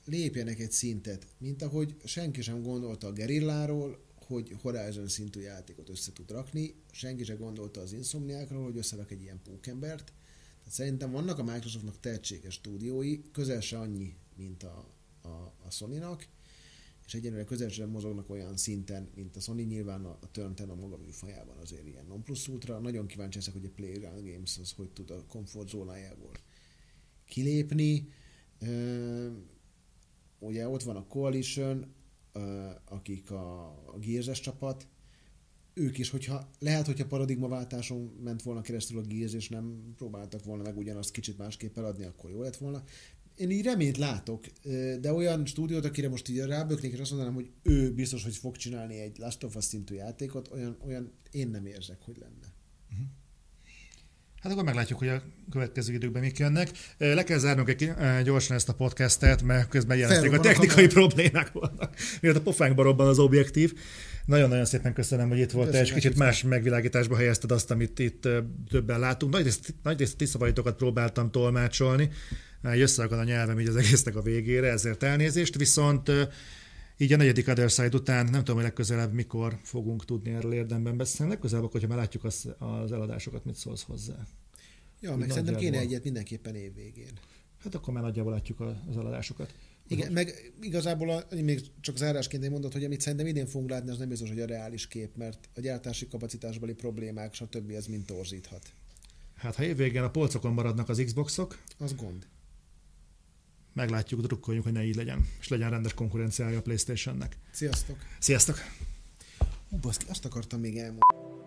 [SPEAKER 2] lépjenek egy szintet, mint ahogy senki sem gondolta a gerilláról, hogy Horizon szintű játékot össze tud rakni. Senki sem gondolta az Insomniákról, hogy összerak egy ilyen pókembert. Tehát szerintem vannak a Microsoftnak tehetséges stúdiói, közel se annyi, mint a, a, a Sony-nak, és egyenlőre közel sem mozognak olyan szinten, mint a Sony nyilván a, a Turn a maga műfajában azért ilyen non plus ultra. Nagyon kíváncsi leszek, hogy a Playground Games az hogy tud a komfortzónájából kilépni. ugye ott van a Coalition, akik a, a csapat, ők is, hogyha lehet, hogyha paradigmaváltáson ment volna keresztül a Gears, és nem próbáltak volna meg ugyanazt kicsit másképp eladni, akkor jó lett volna. Én így reményt látok, de olyan stúdiót, akire most így ráböknék, és azt mondanám, hogy ő biztos, hogy fog csinálni egy Last of Us szintű játékot, olyan, olyan én nem érzek, hogy lenne. Uh-huh.
[SPEAKER 1] Hát akkor meglátjuk, hogy a következő időkben mik jönnek. Le kell zárnunk egy gyorsan ezt a podcastet, mert közben jelezték a technikai a problémák vannak. Miért a pofánkba robban az objektív. Nagyon-nagyon szépen köszönöm, hogy itt voltál, és kicsit más megvilágításba helyezted azt, amit itt többen látunk. Nagy részt, nagy részt tisztavaitokat próbáltam tolmácsolni, összeakad a nyelvem így az egésznek a végére, ezért elnézést, viszont így a negyedik Other Side után nem tudom, hogy legközelebb mikor fogunk tudni erről érdemben beszélni. Legközelebb, hogyha már látjuk az, az eladásokat, mit szólsz hozzá.
[SPEAKER 2] Ja, Úgy meg szerintem kéne egyet mindenképpen év végén.
[SPEAKER 1] Hát akkor már nagyjából látjuk az eladásokat.
[SPEAKER 2] Igen, meg igazából a, még csak zárásként én mondod, hogy amit szerintem idén fogunk látni, az nem biztos, hogy a reális kép, mert a gyártási kapacitásbeli problémák, stb. ez mind torzíthat.
[SPEAKER 1] Hát ha évvégén a polcokon maradnak az Xboxok,
[SPEAKER 2] az gond
[SPEAKER 1] meglátjuk, drukkoljuk, hogy ne így legyen, és legyen rendes konkurenciája a Playstation-nek.
[SPEAKER 2] Sziasztok!
[SPEAKER 1] Sziasztok!
[SPEAKER 2] Hú, baszki, azt akartam még elmondani.